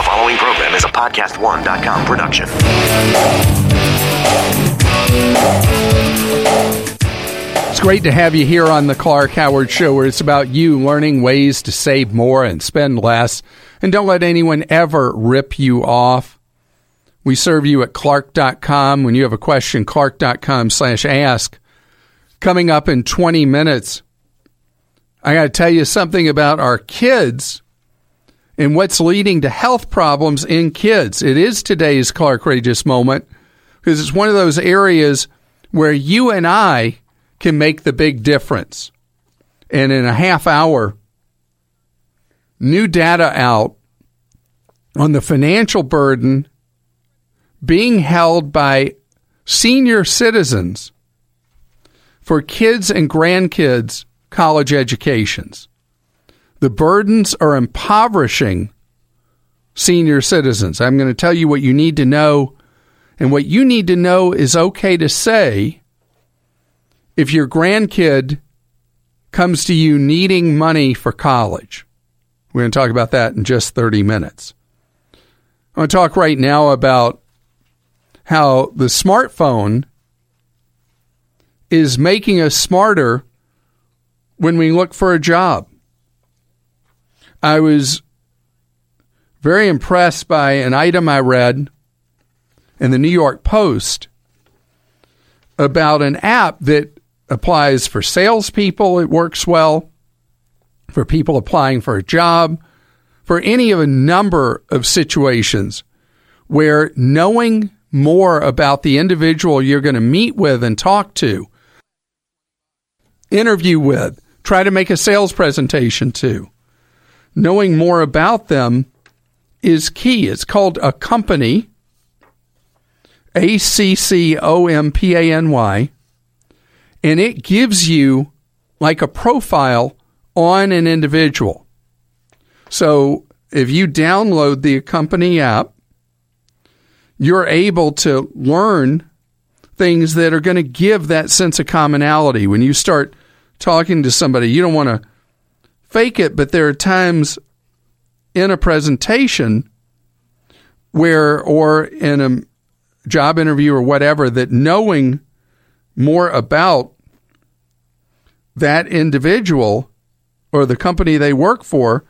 The following program is a podcast1.com production. It's great to have you here on the Clark Howard Show, where it's about you learning ways to save more and spend less. And don't let anyone ever rip you off. We serve you at clark.com. When you have a question, clark.com slash ask. Coming up in 20 minutes, I got to tell you something about our kids and what's leading to health problems in kids. It is today's Clark Rageous moment because it's one of those areas where you and I can make the big difference. And in a half hour, new data out on the financial burden being held by senior citizens for kids and grandkids' college educations. The burdens are impoverishing senior citizens. I'm going to tell you what you need to know. And what you need to know is okay to say if your grandkid comes to you needing money for college. We're going to talk about that in just 30 minutes. I want to talk right now about how the smartphone is making us smarter when we look for a job. I was very impressed by an item I read in the New York Post about an app that applies for salespeople. It works well for people applying for a job, for any of a number of situations where knowing more about the individual you're going to meet with and talk to, interview with, try to make a sales presentation to, knowing more about them is key. It's called Accompany, A C C O M P A N Y, and it gives you like a profile on an individual. So if you download the Accompany app, you're able to learn things that are going to give that sense of commonality. When you start talking to somebody, you don't want to fake it, but there are times in a presentation where, or in a job interview or whatever, that knowing more about that individual or the company they work for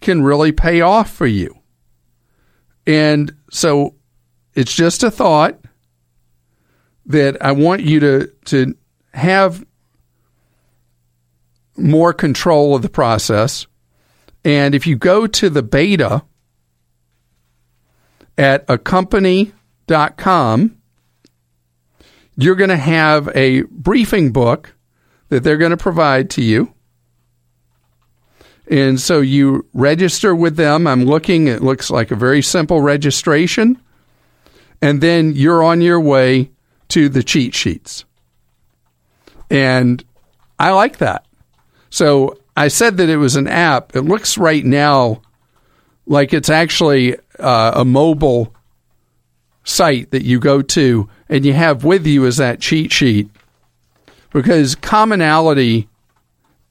can really pay off for you. And so it's just a thought that I want you to, to have more control of the process. And if you go to the beta at accompany.com, you're going to have a briefing book that they're going to provide to you. And so you register with them. I'm looking, it looks like a very simple registration. And then you're on your way to the cheat sheets. And I like that. So I said that it was an app. It looks right now like it's actually uh, a mobile site that you go to and you have with you is that cheat sheet because commonality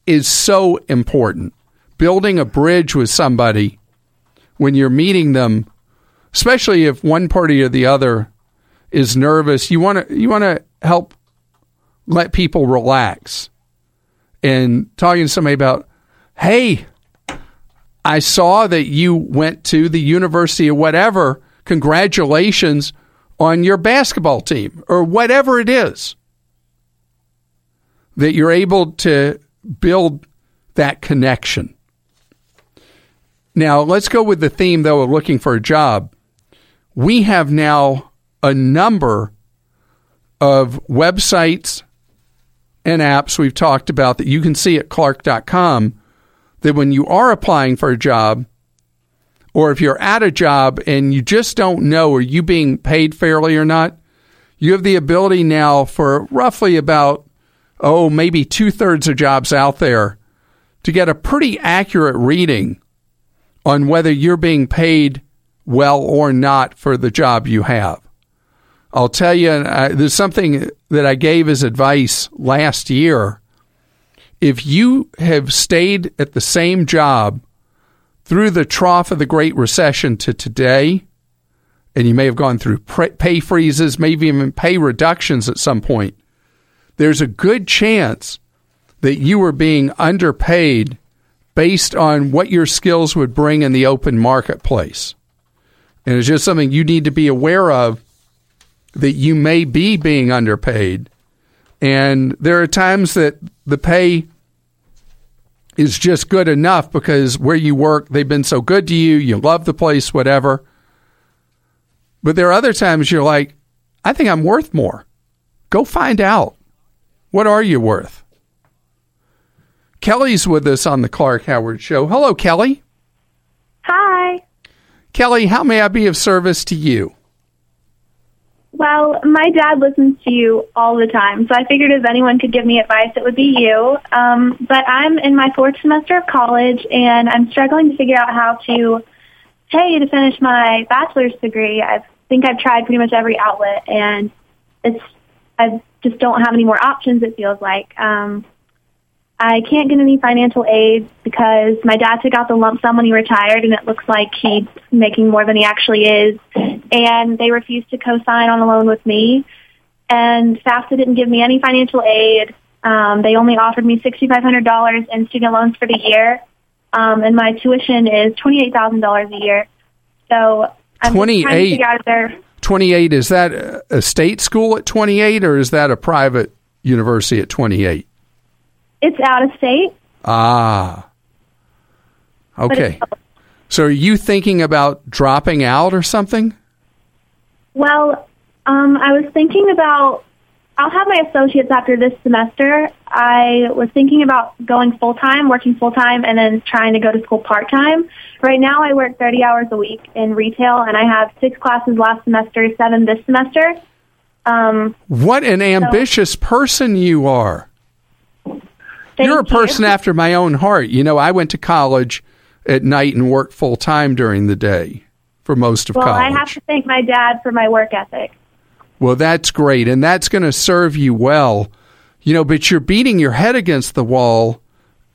is so important. Building a bridge with somebody when you're meeting them, especially if one party or the other is nervous, you want to you want to help let people relax. And talking to somebody about, "Hey, I saw that you went to the university or whatever. Congratulations on your basketball team or whatever it is." that you're able to build that connection. Now, let's go with the theme, though, of looking for a job. We have now a number of websites and apps we've talked about that you can see at clark.com that when you are applying for a job, or if you're at a job and you just don't know are you being paid fairly or not, you have the ability now for roughly about oh, maybe two thirds of jobs out there to get a pretty accurate reading on whether you're being paid well or not for the job you have. I'll tell you, uh, there's something that I gave as advice last year. If you have stayed at the same job through the trough of the Great Recession to today, and you may have gone through pay freezes, maybe even pay reductions at some point, there's a good chance that you were being underpaid based on what your skills would bring in the open marketplace. And it's just something you need to be aware of that you may be being underpaid. And there are times that the pay is just good enough because where you work, they've been so good to you, you love the place, whatever. But there are other times you're like, I think I'm worth more. Go find out. What are you worth? Kelly's with us on the Clark Howard Show. Hello, Kelly. Hi. Kelly, how may I be of service to you? Well, my dad listens to you all the time, so I figured if anyone could give me advice, it would be you. Um, but I'm in my fourth semester of college, and I'm struggling to figure out how to pay to finish my bachelor's degree. I think I've tried pretty much every outlet, and it's I just don't have any more options. It feels like. Um, I can't get any financial aid because my dad took out the lump sum when he retired, and it looks like he's making more than he actually is. And they refused to co-sign on a loan with me. And FAFSA didn't give me any financial aid. Um, they only offered me $6,500 in student loans for the year, um, and my tuition is $28,000 a year. So I'm 28. trying to figure out if they're 28 is that a state school at 28 or is that a private university at 28 it's out of state. Ah. Okay. So are you thinking about dropping out or something? Well, um, I was thinking about I'll have my associates after this semester. I was thinking about going full time, working full time, and then trying to go to school part time. Right now, I work 30 hours a week in retail, and I have six classes last semester, seven this semester. Um, what an ambitious so, person you are! You're a person you. after my own heart. You know, I went to college at night and worked full time during the day for most of well, college. Well, I have to thank my dad for my work ethic. Well, that's great, and that's going to serve you well. You know, but you're beating your head against the wall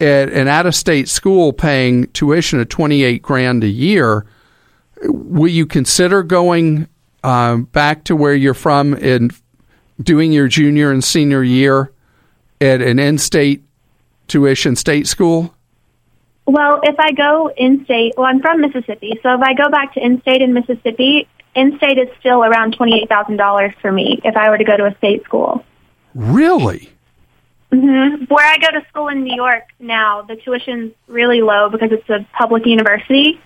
at an out-of-state school paying tuition of twenty-eight grand a year. Will you consider going um, back to where you're from and doing your junior and senior year at an in-state tuition state school? Well, if I go in state, well, I'm from Mississippi, so if I go back to in state in Mississippi, in state is still around $28,000 for me if I were to go to a state school. Really? Mm-hmm. Where I go to school in New York now, the tuition's really low because it's a public university.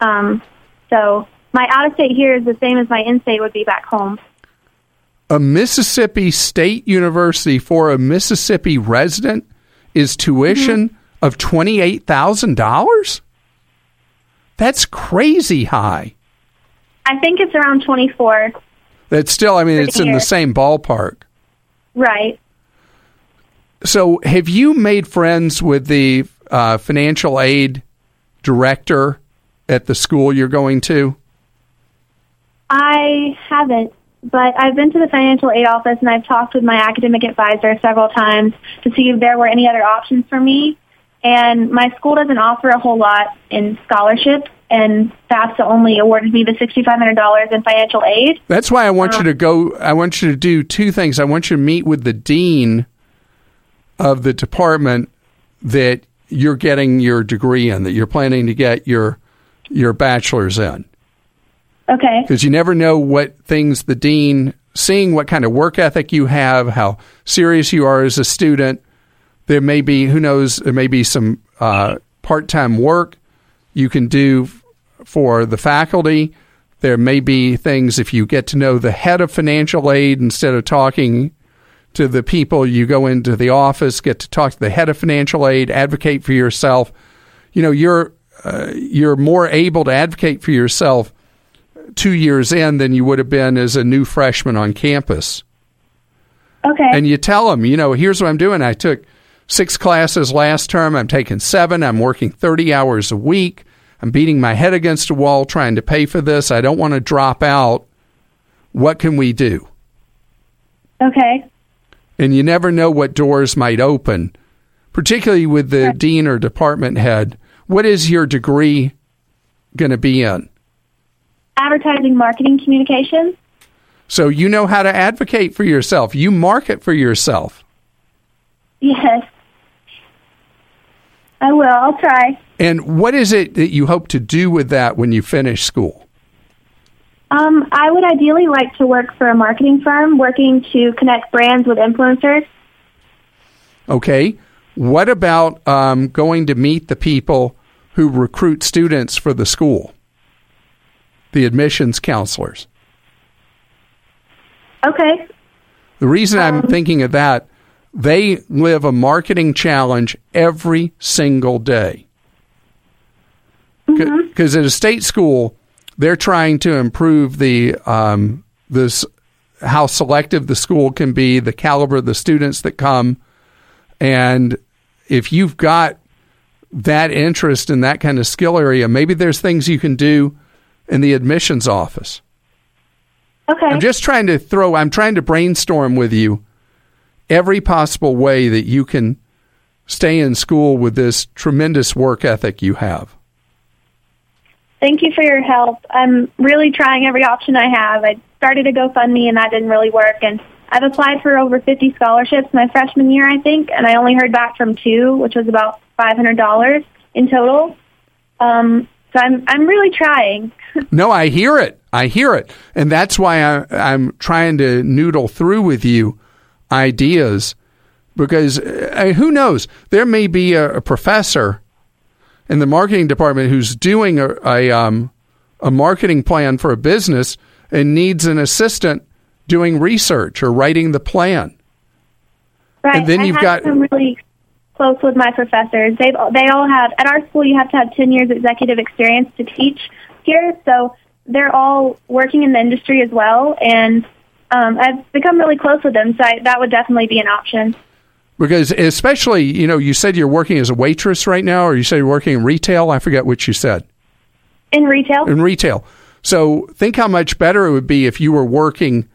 Um, so my out of state here is the same as my in state would be back home. A Mississippi State University for a Mississippi resident is tuition mm-hmm. of $28,000? That's crazy high. I think it's around 24. That's still, I mean, it's in the same ballpark. Right. So, have you made friends with the uh, financial aid director at the school you're going to? I haven't, but I've been to the financial aid office and I've talked with my academic advisor several times to see if there were any other options for me. And my school doesn't offer a whole lot in scholarships and FAFSA only awarded me the $6,500 in financial aid. That's why I want um, you to go. I want you to do two things. I want you to meet with the dean of the department that you're getting your degree in, that you're planning to get your your bachelor's in. Okay. Because you never know what things the dean, seeing what kind of work ethic you have, how serious you are as a student. There may be, who knows, there may be some uh, part time work you can do for the faculty. There may be things if you get to know the head of financial aid instead of talking to the people, you go into the office, get to talk to the head of financial aid, advocate for yourself. You know, you're uh, you're more able to advocate for yourself two years in than you would have been as a new freshman on campus. Okay. And you tell them, you know, here's what I'm doing. I took six classes last term. I'm taking seven. I'm working 30 hours a week. I'm beating my head against a wall trying to pay for this. I don't want to drop out. What can we do? Okay. And you never know what doors might open, particularly with the dean or department head. What is your degree going to be in? Advertising, marketing, communications. So you know how to advocate for yourself. You market for yourself. Yes. I will. I'll try. And what is it that you hope to do with that when you finish school? Um, I would ideally like to work for a marketing firm working to connect brands with influencers. Okay. What about um, going to meet the people who recruit students for the school? The admissions counselors. Okay. The reason I'm thinking of that, they live a marketing challenge every single day. Because at a state school, they're trying to improve the um, this how selective the school can be, the caliber of the students that come, and if you've got that interest in that kind of skill area, maybe there's things you can do in the admissions office. Okay. I'm just trying to throw, I'm trying to brainstorm with you every possible way that you can stay in school with this tremendous work ethic you have. Thank you for your help. I'm really trying every option I have. I started a GoFundMe and that didn't really work. And I've applied for over 50 scholarships my freshman year, I think, and I only heard back from two, which was about $500 in total. Um, so I'm I'm really trying. No, I hear it. I hear it. And that's why I, I'm trying to noodle through with you ideas because uh, who knows? There may be a, a professor in the marketing department who's doing a, a, um, a marketing plan for a business and needs an assistant doing research or writing the plan. Right. And then I you've got- some really close with my professors. They've they all have at our school. You have to have 10 years executive experience to teach here. So they're all working in the industry as well, and um, I've become really close with them. So I, that would definitely be an option. Because especially, you know, you said you're working as a waitress right now, or you said you're working in retail. I forget what you said. In retail, in retail. So think how much better it would be if you were working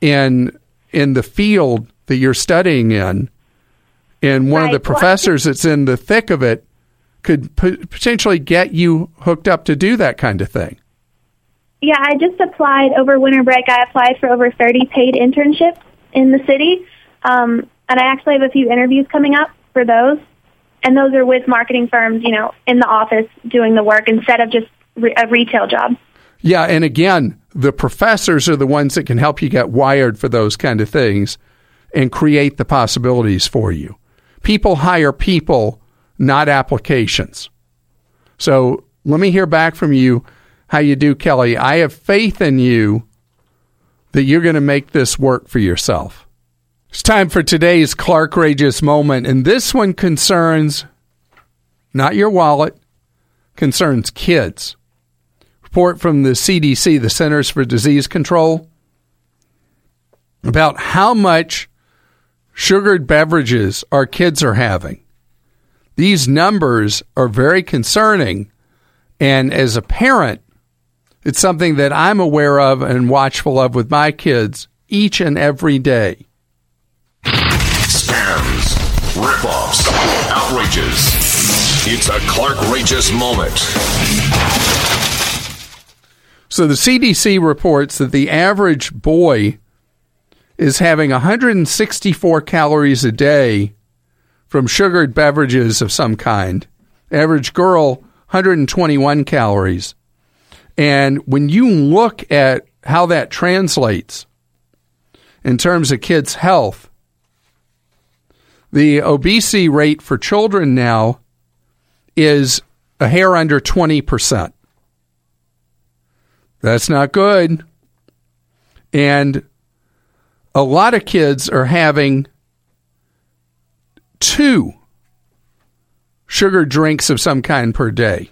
in in the field that you're studying in, and one of the Right. Well, I professors that's in the thick of it could potentially get you hooked up to do that kind of thing. Yeah, I just applied over winter break. I applied for over 30 paid internships in the city. Um, and I actually have a few interviews coming up for those. And those are with marketing firms, you know, in the office doing the work instead of just re- a retail job. Yeah, and again, the professors are the ones that can help you get wired for those kind of things and create the possibilities for you. People hire people, not applications. So let me hear back from you how you do, Kelly. I have faith in you that you're going to make this work for yourself. It's time for today's Clark Rageous moment, and this one concerns not your wallet, concerns kids report from the CDC, the Centers for Disease Control, about how much sugared beverages our kids are having. These numbers are very concerning. And as a parent, it's something that I'm aware of and watchful of with my kids each and every day. Scams, ripoffs, outrages. It's a Clark Rageous moment. So the CDC reports that the average boy is having 164 calories a day from sugared beverages of some kind. Average girl, 121 calories. And when you look at how that translates in terms of kids' health, the obesity rate for children now is a hair under 20%. That's not good. And a lot of kids are having two sugar drinks of some kind per day.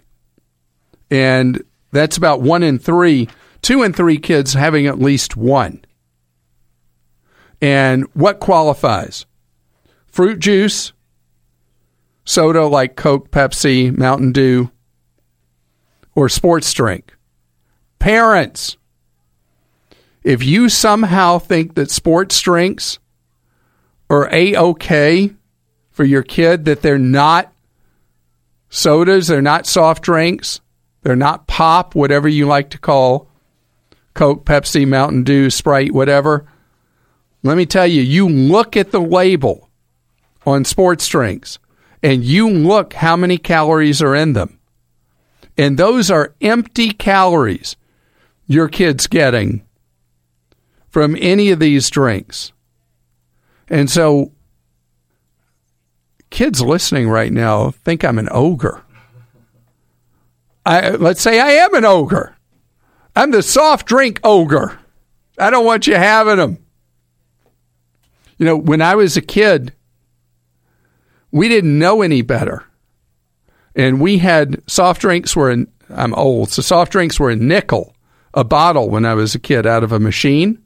And that's about one in three, two in three kids having at least one. And what qualifies? Fruit juice, soda like Coke, Pepsi, Mountain Dew, or sports drink. Parents, if you somehow think that sports drinks are a okay for your kid, that they're not sodas, they're not soft drinks, They're not pop, whatever you like to call Coke, Pepsi, Mountain Dew, Sprite, whatever. Let me tell you, you look at the label on sports drinks and you look how many calories are in them. And those are empty calories your kid's getting from any of these drinks. And so kids listening right now think I'm an ogre. I let's say I am an ogre. I'm the soft drink ogre. I don't want you having them. You know, when I was a kid, we didn't know any better. And we had soft drinks were in, I'm old, so soft drinks were a nickel a bottle when I was a kid out of a machine.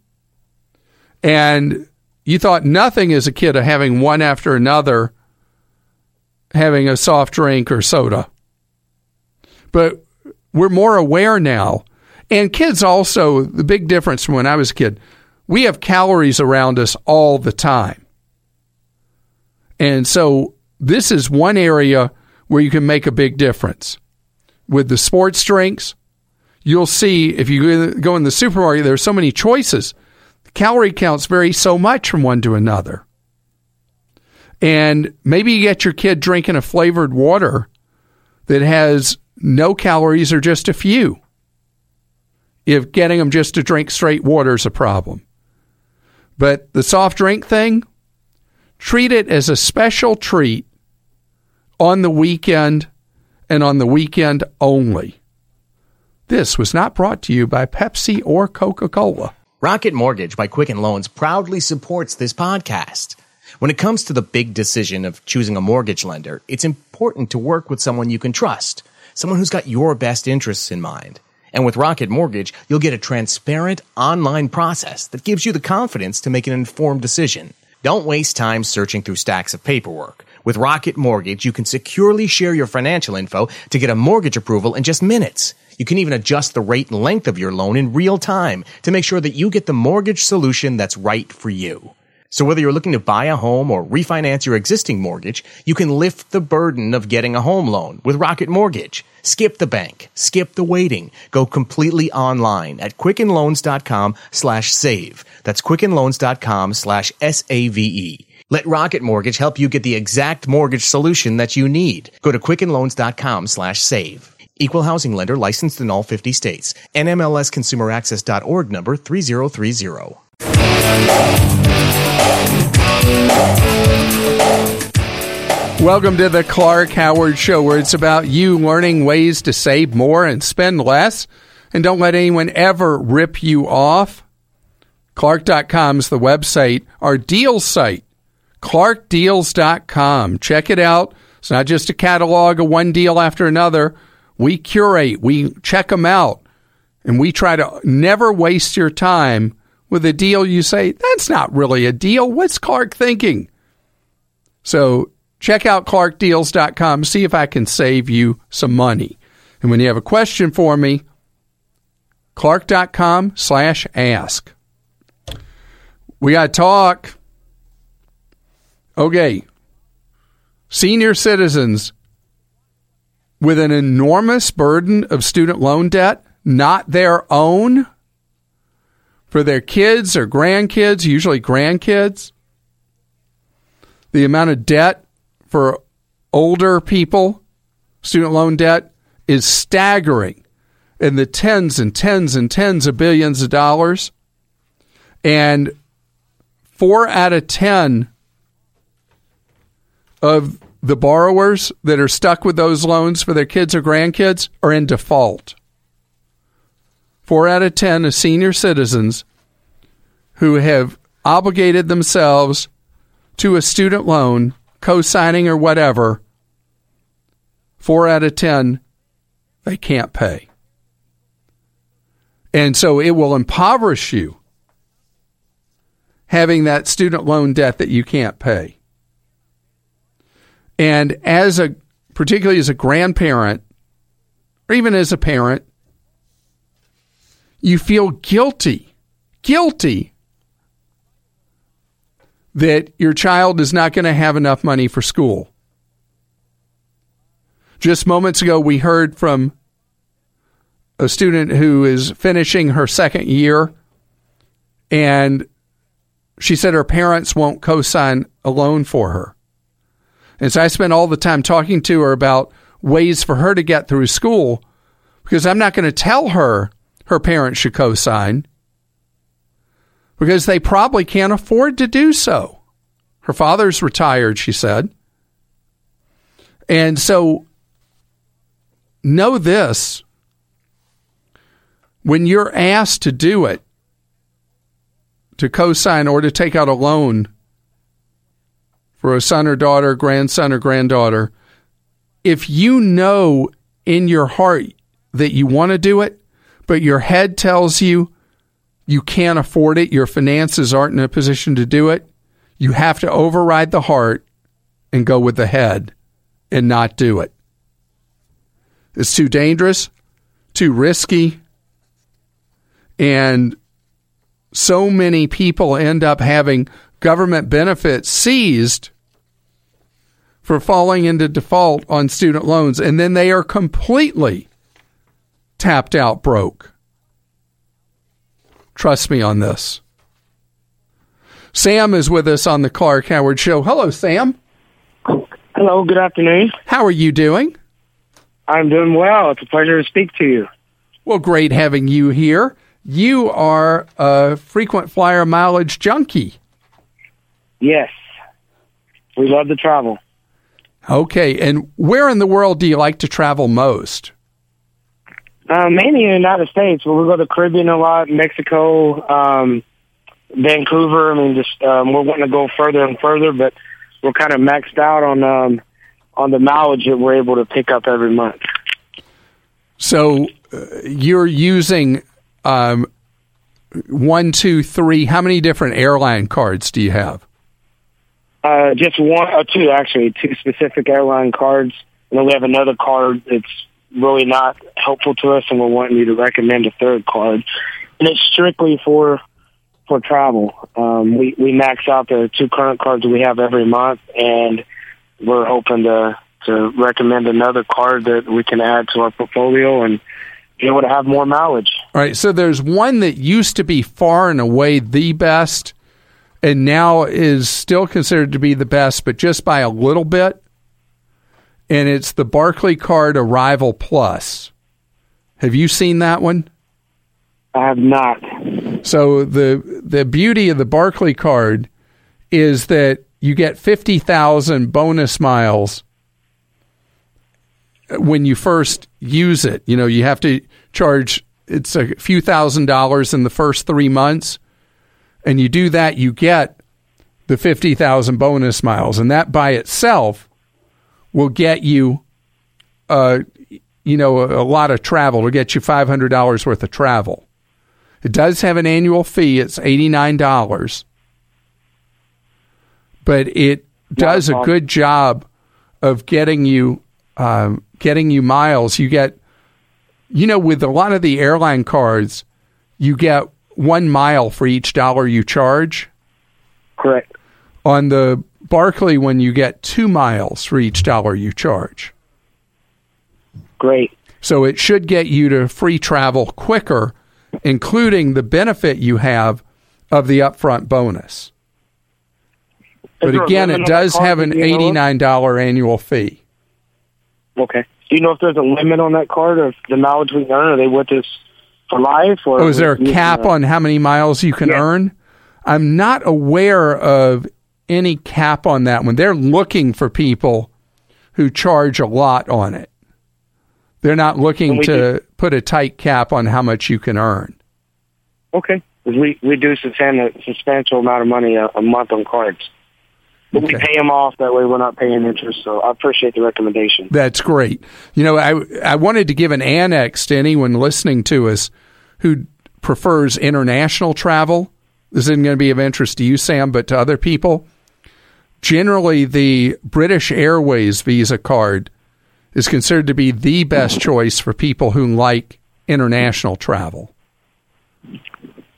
And you thought nothing as a kid of having one after another, having a soft drink or soda. But we're more aware now. And kids also, the big difference from when I was a kid, we have calories around us all the time. And so this is one area where you can make a big difference. With the sports drinks, you'll see if you go in the supermarket, there's so many choices. Calorie counts vary so much from one to another. And maybe you get your kid drinking a flavored water that has no calories or just a few. If getting them just to drink straight water is a problem. But the soft drink thing, treat it as a special treat on the weekend and on the weekend only. This was not brought to you by Pepsi or Coca Cola. Rocket Mortgage by Quicken Loans proudly supports this podcast. When it comes to the big decision of choosing a mortgage lender, it's important to work with someone you can trust, someone who's got your best interests in mind. And with Rocket Mortgage, you'll get a transparent online process that gives you the confidence to make an informed decision. Don't waste time searching through stacks of paperwork. With Rocket Mortgage, you can securely share your financial info to get a mortgage approval in just minutes. You can even adjust the rate and length of your loan in real time to make sure that you get the mortgage solution that's right for you. So whether you're looking to buy a home or refinance your existing mortgage, you can lift the burden of getting a home loan with Rocket Mortgage. Skip the bank, skip the waiting, go completely online at quickenloans.com slash save. That's quickenloans.com slash S-A-V-E. Let Rocket Mortgage help you get the exact mortgage solution that you need. Go to quickenloans.com slash save. Equal housing lender licensed in all 50 states. NMLSconsumeraccess.org number 3030. Welcome to the Clark Howard Show, where it's about you learning ways to save more and spend less. And don't let anyone ever rip you off. Clark.com is the website, our deal site, clarkdeals.com. Check it out. It's not just a catalog of one deal after another. We curate, we check them out, and we try to never waste your time with a deal you say, that's not really a deal. What's Clark thinking? So check out clarkdeals.com, see if I can save you some money. And when you have a question for me, clark.com slash ask. We got to talk. Okay. Senior citizens with an enormous burden of student loan debt, not their own, for their kids or grandkids, usually grandkids. The amount of debt for older people, student loan debt, is staggering in the tens and tens and tens of billions of dollars. And four out of 10 of the borrowers that are stuck with those loans for their kids or grandkids are in default. Four out of 10 of senior citizens who have obligated themselves to a student loan, co signing or whatever, four out of 10, they can't pay. And so it will impoverish you having that student loan debt that you can't pay. And as a, particularly as a grandparent, or even as a parent, you feel guilty, guilty that your child is not going to have enough money for school. Just moments ago, we heard from a student who is finishing her second year, and she said her parents won't co sign a loan for her. And so I spent all the time talking to her about ways for her to get through school because I'm not going to tell her her parents should co sign because they probably can't afford to do so. Her father's retired, she said. And so know this when you're asked to do it, to co sign or to take out a loan for a son or daughter, grandson or granddaughter, if you know in your heart that you want to do it, but your head tells you you can't afford it, your finances aren't in a position to do it, you have to override the heart and go with the head and not do it. It's too dangerous, too risky, and so many people end up having government benefits seized for falling into default on student loans, and then they are completely tapped out broke. Trust me on this. Sam is with us on the Clark Howard Show. Hello, Sam. Hello, good afternoon. How are you doing? I'm doing well. It's a pleasure to speak to you. Well, great having you here. You are a frequent flyer mileage junkie. Yes. We love to travel. Okay, and where in the world do you like to travel most? Uh, mainly in the United States, but we go to the Caribbean a lot, Mexico, um, Vancouver. I mean, just um, we're wanting to go further and further, but we're kind of maxed out on um, on the mileage that we're able to pick up every month. So uh, you're using um, one, two, three. How many different airline cards do you have? Uh, just one or two, actually, two specific airline cards. And then we have another card that's really not helpful to us, and we're wanting you to recommend a third card. And it's strictly for for travel. Um, we we max out the two current cards we have every month, and we're hoping to to recommend another card that we can add to our portfolio and be able to have more mileage. All right, so there's one that used to be far and away the best, and now is still considered to be the best, but just by a little bit. And it's the Barclay Card Arrival Plus. Have you seen that one? I have not. So the the beauty of the Barclay card is that you get 50,000 bonus miles when you first use it. You know, you have to charge it's a few thousand dollars in the first 3 months and you do that you get the 50,000 bonus miles and that by itself will get you uh you know a, a lot of travel to get you $500 worth of travel. It does have an annual fee. It's $89. But it does a good job of getting you um, getting you miles. You get you know with a lot of the airline cards, you get 1 mile for each dollar you charge. Correct. On the Barclay one you get 2 miles for each dollar you charge. Great. So it should get you to free travel quicker including the benefit you have of the upfront bonus. But again, it does have an that you know of? $89 annual fee. Okay. Do you know if there's a limit on that card of the mileage we earn? Are they with us for life? Or Oh, is there a cap on how many miles you can Yeah. earn? I'm not aware of any cap on that one. They're looking for people who charge a lot on it. They're not looking to put a tight cap on how much you can earn. Okay. We we do spend a substantial amount of money a, a month on cards, but we pay them off that way. We're not paying interest. So I appreciate the recommendation. That's great. You know, I I wanted to give an annex to anyone listening to us who prefers international travel. This isn't going to be of interest to you, Sam, but to other people. Generally, the British Airways Visa card is considered to be the best choice for people who like international travel.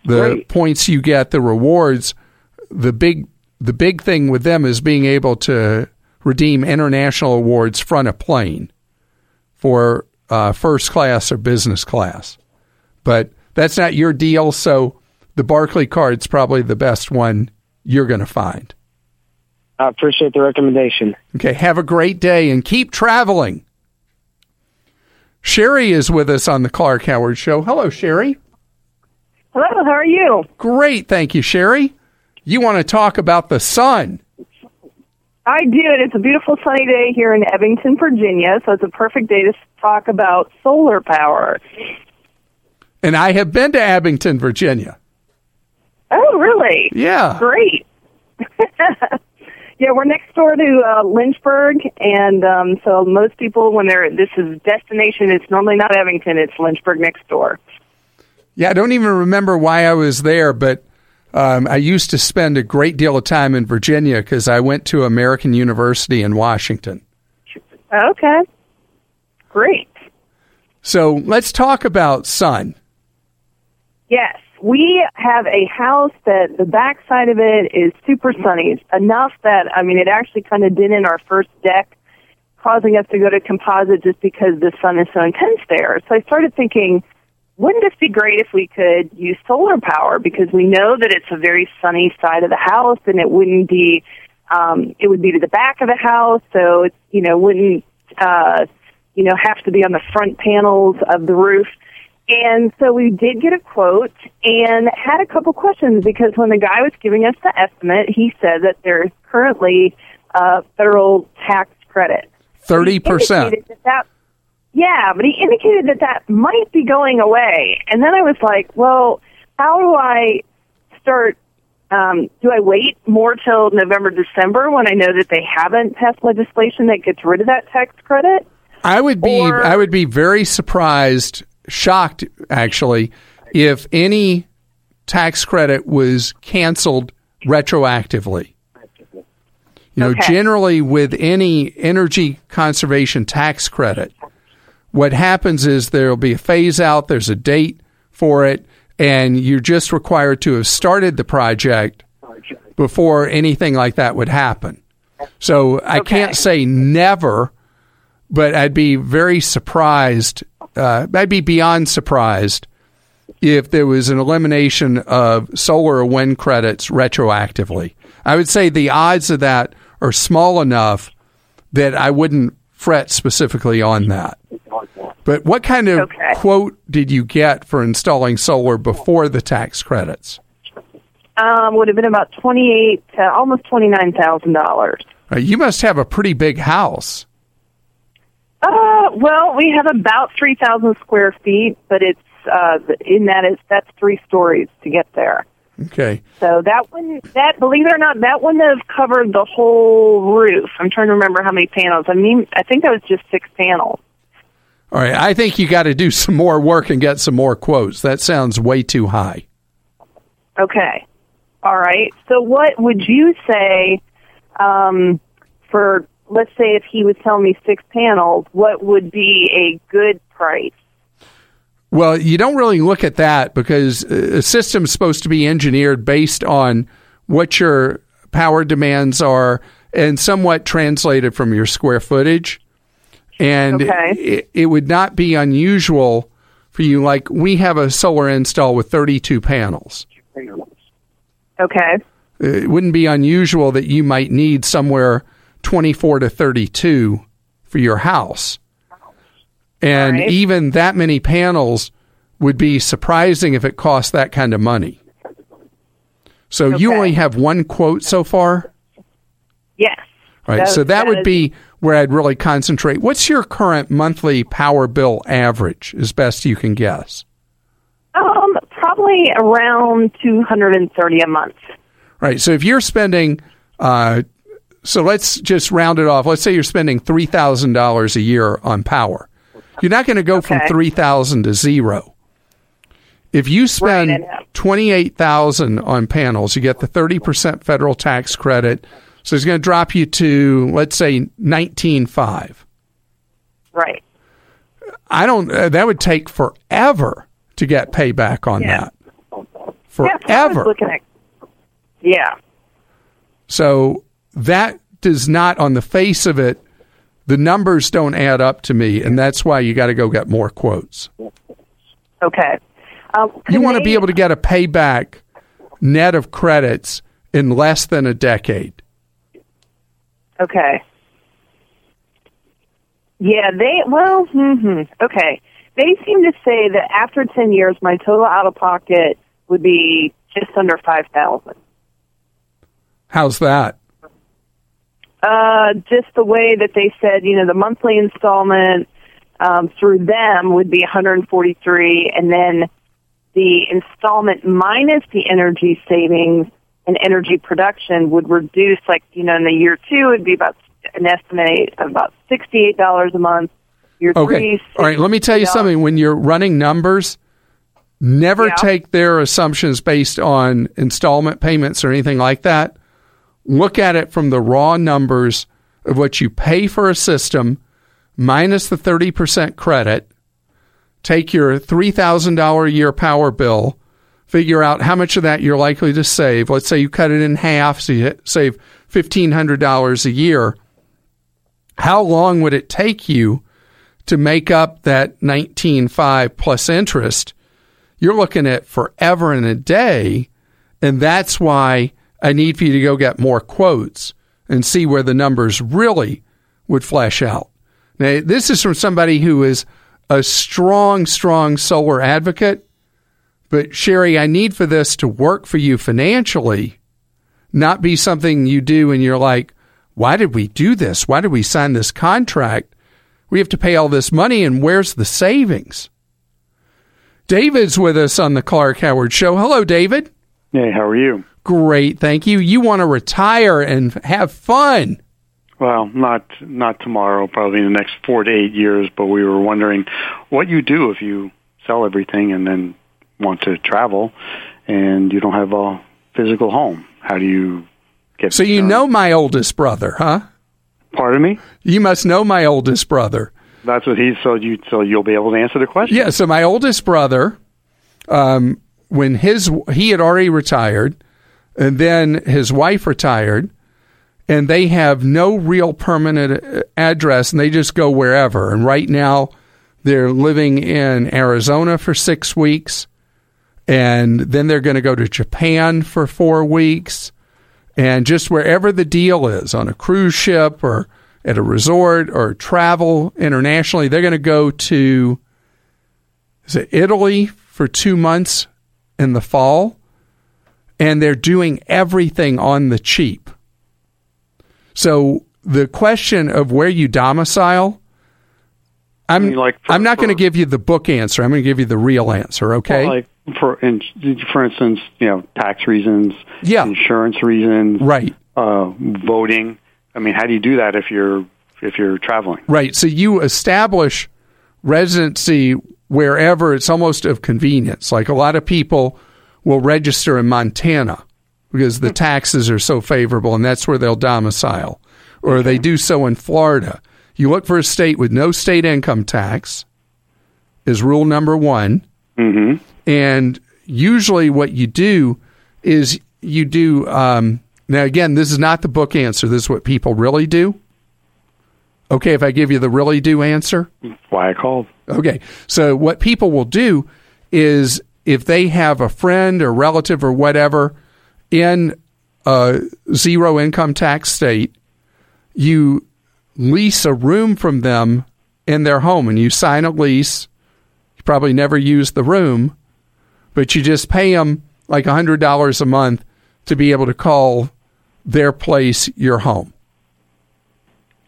The Great. points you get, the rewards, the big the big thing with them is being able to redeem international awards front of plane for uh, first class or business class. But that's not your deal, so the Barclay card's probably the best one you're going to find. I appreciate the recommendation. Okay, have a great day and keep traveling. Sherry is with us on the Clark Howard Show. Hello, Sherry. Hello, how are you? Great, thank you, Sherry. You want to talk about the sun? I do. It's a beautiful sunny day here in Evington, Virginia, so it's a perfect day to talk about solar power. And I have been to Abington, Virginia. Oh, really? Yeah. Great. yeah, we're next door to uh, Lynchburg, and um, so most people, when they're this is destination, it's normally not Evington; it's Lynchburg next door. Yeah, I don't even remember why I was there, but um, I used to spend a great deal of time in Virginia because I went to American University in Washington. Okay, great. So let's talk about sun. Yes, we have a house that the back side of it is super sunny. It's enough that I mean, it actually kind of did in our first deck, causing us to go to composite just because the sun is so intense there. So I started thinking wouldn't this be great if we could use solar power? Because we know that it's a very sunny side of the house and it wouldn't be um it would be to the back of the house so it's you know wouldn't uh you know have to be on the front panels of the roof. And so we did get a quote and had a couple questions because when the guy was giving us the estimate he said that there's currently a federal tax credit. 30%. Indicated that that yeah, but he indicated that that might be going away. And then I was like, well, how do I start? Um, do I wait more till November, December when I know that they haven't passed legislation that gets rid of that tax credit? I would be Or- I would be very surprised, shocked actually, if any tax credit was canceled retroactively. You know, Okay. generally with any energy conservation tax credit, what happens is there'll be a phase out, there's a date for it, and you're just required to have started the project before anything like that would happen. So I can't say never, but I'd be very surprised. Uh, I'd be beyond surprised if there was an elimination of solar or wind credits retroactively. I would say the odds of that are small enough that I wouldn't fret specifically on that. But what kind of Okay. quote did you get for installing solar before the tax credits? Um, would have been about twenty-eight to almost twenty-nine thousand dollars. Uh, you must have a pretty big house. Uh, well, we have about three thousand square feet, but it's uh, in that it's that's three stories to get there. Okay. So that one, that believe it or not, that wouldn't have covered the whole roof. I'm trying to remember how many panels. I mean, I think that was just six panels. All right. I think you got to do some more work and get some more quotes. That sounds way too high. Okay. All right. So what would you say um, for, let's say if he was telling me six panels, what would be a good price? Well, you don't really look at that because uh, a system's supposed to be engineered based on what your power demands are and somewhat translated from your square footage. And Okay. it, it would not be unusual for you, like we have a solar install with 32 panels. Okay. It wouldn't be unusual that you might need somewhere 24 to 32 for your house. And Right. even that many panels would be surprising if it cost that kind of money. So you only have one quote so far? Yes. Right. That- so that, that would is- be where I'd really concentrate. What's your current monthly power bill average, as best you can guess? Um, probably around 230 a month. Right. So if you're spending, uh, so let's just round it off. Let's say you're spending three thousand dollars a year on power. You're not going to go from Okay. three thousand to zero. If you spend Right, I twenty eight thousand on panels, you get the thirty percent federal tax credit. So he's going to drop you to let's say nineteen five. Right. I don't. Uh, that would take forever to get payback on Yeah. that. Yeah, so I was Forever. looking at, yeah. So that does not, on the face of it, The numbers don't add up to me, and that's why you got to go get more quotes. Okay. Um, You want to be able to get a payback net of credits in less than a decade. Okay. Yeah, they well, hmm okay. They seem to say that after ten years, my total out of pocket would be just under five thousand. How's that? Uh, just the way that they said, you know, the monthly installment um, through them would be one hundred and forty-three, and then the installment minus the energy savings and energy production would reduce, like you know, in the year two, it'd be about an estimate of about sixty-eight dollars a month. Year Okay. three, All right. Let me tell you $60. something. When you're running numbers, never Yeah. take their assumptions based on installment payments or anything like that. Look at it from the raw numbers of what you pay for a system minus the 30% credit. Take your $3,000 a year power bill, figure out how much of that you're likely to save. Let's say you cut it in half, so you save $1,500 a year. How long would it take you to make up that 19.5 plus interest? You're looking at forever and a day, and that's why I need for you to go get more quotes and see where the numbers really would flesh out. Now, this is from somebody who is a strong, strong solar advocate. But Sherry, I need for this to work for you financially, not be something you do and you're like, why did we do this? Why did we sign this contract? We have to pay all this money, and where's the savings? David's with us on the Clark Howard Show. Hello, David. Hey, how are you? Great, thank you. You want to retire and have fun. Well, not not tomorrow, probably in the next four to eight years. But we were wondering what you do if you sell everything and then want to travel, and you don't have a physical home. How do you get? So you know my oldest brother, huh? Pardon me. You must know my oldest brother. That's what he. So you. So you'll be able to answer the question. Yeah, so my oldest brother, um, when his he had already retired, and then his wife retired, and they have no real permanent uh, address, and they just go wherever. And right now, they're living in Arizona for six weeks, and then they're going to go to Japan for four weeks, and just wherever the deal is on a cruise ship or at a resort or travel internationally, they're going to go to is it Italy for two months in the fall, and they're doing everything on the cheap. So the question of where you domicile, I'm mean, like, for- I'm not going to give you the book answer. I'm going to give you the real answer. Okay. Like for in, for instance, you know, tax reasons, Yeah. insurance reasons, right. uh, voting. I mean, how do you do that if you're if you're traveling? Right. So you establish residency wherever it's almost of convenience. Like a lot of people will register in Montana because the taxes are so favorable and that's where they'll domicile. Or they do so in Florida. You look for a state with no state income tax is rule number one. Mm-hmm. And usually, what you do is you do. Um, now, again, this is not the book answer. This is what people really do. Okay, if I give you the really do answer. Why I called? Okay, so what people will do is if they have a friend or relative or whatever in a zero income tax state, you lease a room from them in their home and you sign a lease. You probably never use the room, but you just pay them like $100 a month to be able to call their place your home.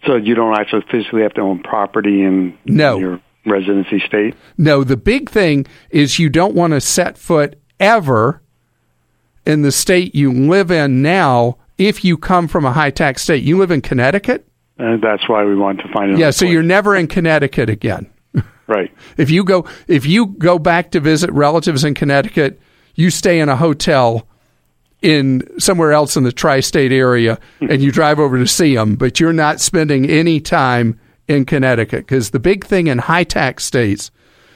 So you don't actually physically have to own property in No. your residency state. No, the big thing is you don't want to set foot ever in the state you live in now if you come from a high tax state. You live in Connecticut? And that's why we want to find out. Yeah, so you're never in Connecticut again. Right. If you go if you go back to visit relatives in Connecticut, you stay in a hotel in somewhere else in the tri-state area and you drive over to see them, but you're not spending any time in Connecticut because the big thing in high tax states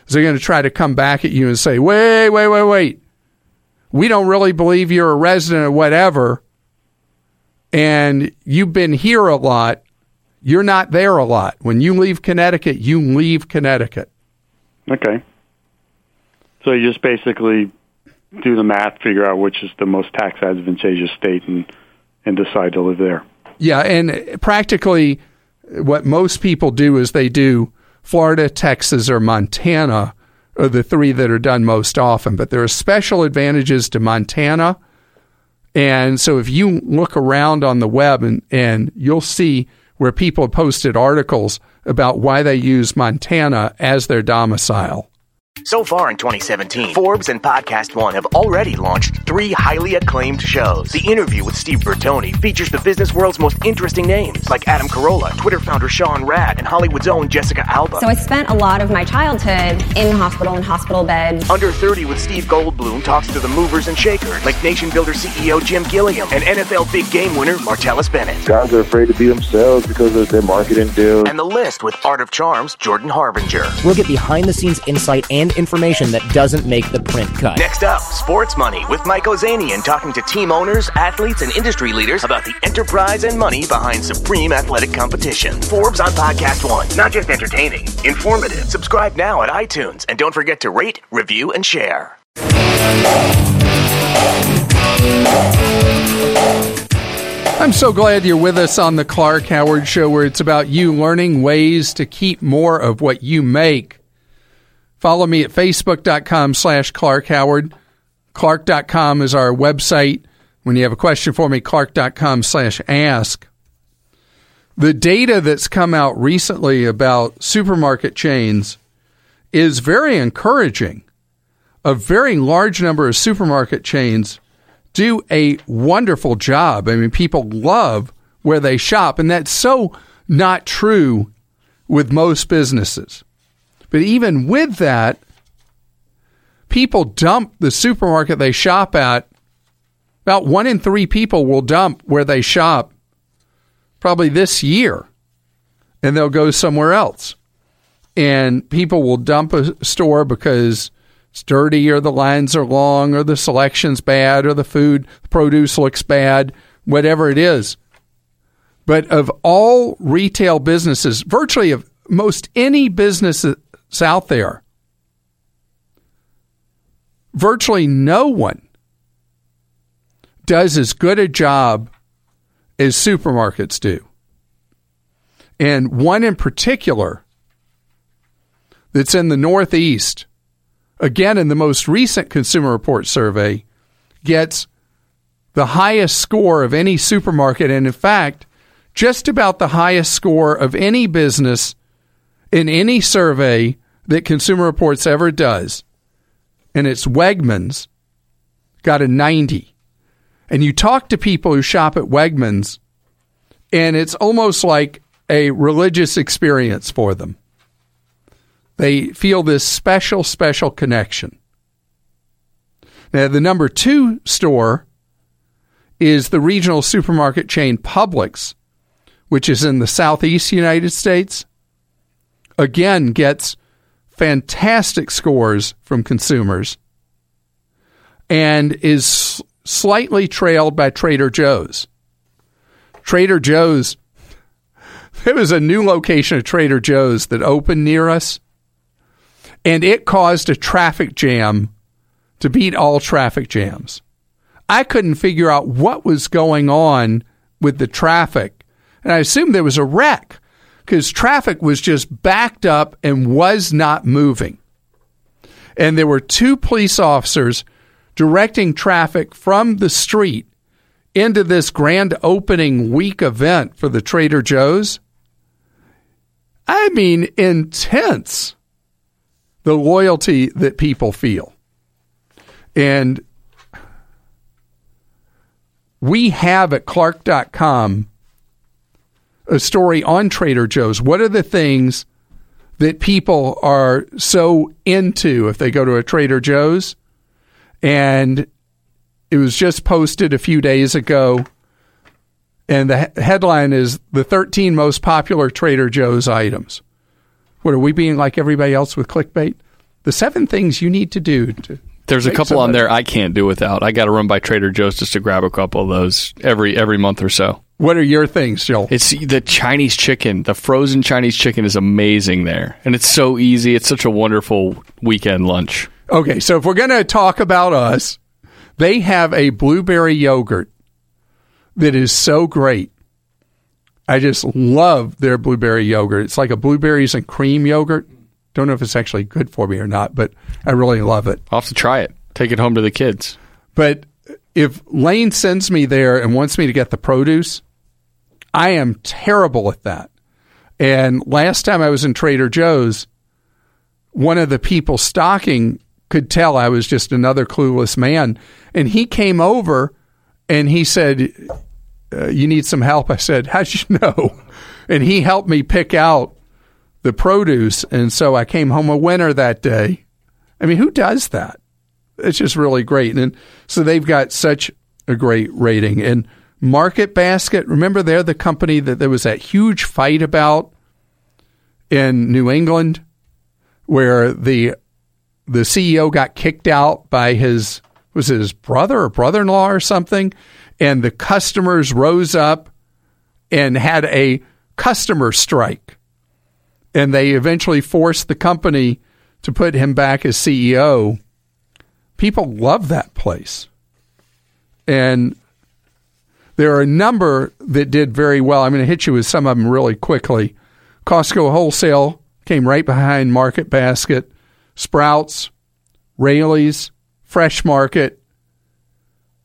is they're going to try to come back at you and say, "Wait, wait, wait, wait. We don't really believe you're a resident or whatever, and you've been here a lot. You're not there a lot. When you leave Connecticut, you leave Connecticut. Okay. So you just basically do the math, figure out which is the most tax advantageous state, and and decide to live there. Yeah, and practically what most people do is they do Florida, Texas, or Montana are the three that are done most often. But there are special advantages to Montana. And so if you look around on the web and, and you'll see where people posted articles about why they use Montana as their domicile. So far in 2017, Forbes and Podcast One have already launched three highly acclaimed shows. The interview with Steve Bertoni features the business world's most interesting names, like Adam Carolla, Tinder founder Sean Rad, and Hollywood's own Jessica Alba. So I spent a lot of my childhood in hospital, and hospital bed. Under 30 with Steve Goldblum talks to the movers and shakers, like Nation Builder CEO Jim Gilliam and NFL big game winner Martellus Bennett. Guys are afraid to be themselves because of their marketing deal. And the list with Art of Charms, Jordan Harbinger. We'll get behind the scenes insight and information that doesn't make the print cut. Next up, Sports Money with Mike Ozanian talking to team owners, athletes, and industry leaders about the enterprise and money behind supreme athletic competition. Forbes on Podcast One. Not just entertaining, informative. Subscribe now at iTunes and don't forget to rate, review, and share. I'm so glad you're with us on the Clark Howard Show, where it's about you learning ways to keep more of what you make. Follow me at facebook.com slash Clark Howard. Clark.com is our website. When you have a question for me, clark.com slash ask. The data that's come out recently about supermarket chains is very encouraging. A very large number of supermarket chains do a wonderful job. I mean, people love where they shop, and that's so not true with most businesses. But even with that, people dump the supermarket they shop at. About one in three people will dump where they shop probably this year, and they'll go somewhere else. And people will dump a store because it's dirty, or the lines are long, or the selection's bad, or the food produce looks bad, whatever it is. But of all retail businesses, virtually of most any business that's out there, virtually no one does as good a job as supermarkets do. And one in particular that's in the Northeast, again in the most recent Consumer Report survey, gets the highest score of any supermarket. And in fact, just about the highest score of any business in any survey that Consumer Reports ever does. And it's Wegmans, got a 90. And you talk to people who shop at Wegmans, and it's almost like a religious experience for them. They feel this special, special connection. Now, the number two store is the regional supermarket chain Publix, which is in the southeast United States. Again, gets fantastic scores from consumers and is slightly trailed by Trader Joe's. Trader Joe's, there was a new location of Trader Joe's that opened near us, and it caused a traffic jam to beat all traffic jams. I couldn't figure out what was going on with the traffic, and I assumed there was a wreck because traffic was just backed up and was not moving. And there were two police officers directing traffic from the street into this grand opening week event for the Trader Joe's. I mean, intense the loyalty that people feel. And we have at Clark.com a story on Trader Joe's. What are the things that people are so into if they go to a Trader Joe's? And it was just posted a few days ago. And the headline is the 13 most popular Trader Joe's items. What are we being like everybody else with clickbait? The seven things you need to do to. There's a couple on there I can't do without. I got to run by Trader Joe's just to grab a couple of those every every month or so. What are your things, Joel? It's the Chinese chicken. The frozen Chinese chicken is amazing there, and it's so easy. It's such a wonderful weekend lunch. Okay, so if we're going to talk about us, they have a blueberry yogurt that is so great. I just love their blueberry yogurt. It's like a blueberries and cream yogurt. Don't know if it's actually good for me or not, but I really love it. I'll have to try it. Take it home to the kids. But if Lane sends me there and wants me to get the produce, I am terrible at that. And last time I was in Trader Joe's, one of the people stocking could tell I was just another clueless man. And he came over and he said, uh, You need some help. I said, How'd you know? And he helped me pick out the produce. And so I came home a winner that day. I mean, who does that? It's just really great. And so they've got such a great rating. And Market Basket, remember they're the company that there was that huge fight about in New England where the the CEO got kicked out by his was his brother or brother-in-law or something? And the customers rose up and had a customer strike. And they eventually forced the company to put him back as CEO people love that place. And there are a number that did very well. I'm going to hit you with some of them really quickly. Costco Wholesale came right behind Market Basket, Sprouts, Raley's, Fresh Market,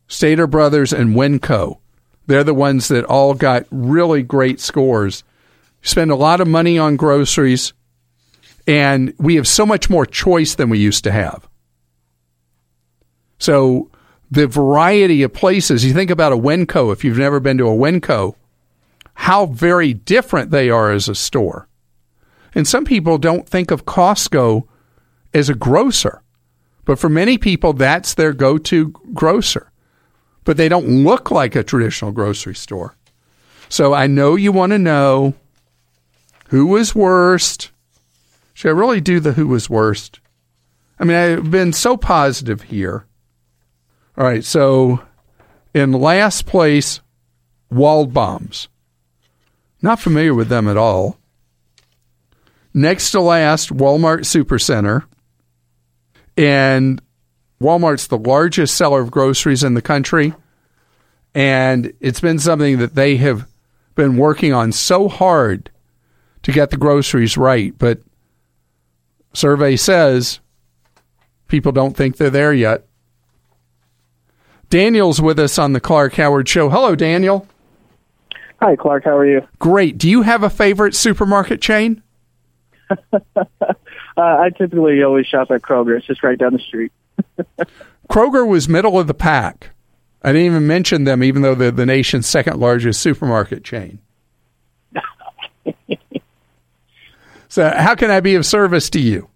Stater Brothers, and Winco. They're the ones that all got really great scores. Spend a lot of money on groceries, and we have so much more choice than we used to have. So the variety of places. You think about a Winco, if you've never been to a Winco, how very different they are as a store. And some people don't think of Costco as a grocer, but for many people, that's their go to grocer. But they don't look like a traditional grocery store. So I know you want to know who was worst. Should I really do the who was worst? I mean, I've been so positive here. All right, so in last place, Waldbaum's. Not familiar with them at all. Next to last, Walmart Supercenter. And Walmart's the largest seller of groceries in the country. And it's been something that they have been working on so hard to get the groceries right. But survey says people don't think they're there yet. Daniel's with us on the Clark Howard Show. Hello, Daniel. Hi, Clark. How are you? Great. Do you have a favorite supermarket chain? uh, I typically always shop at Kroger. It's just right down the street. Kroger was middle of the pack. I didn't even mention them, even though they're the nation's second largest supermarket chain. so, how can I be of service to you?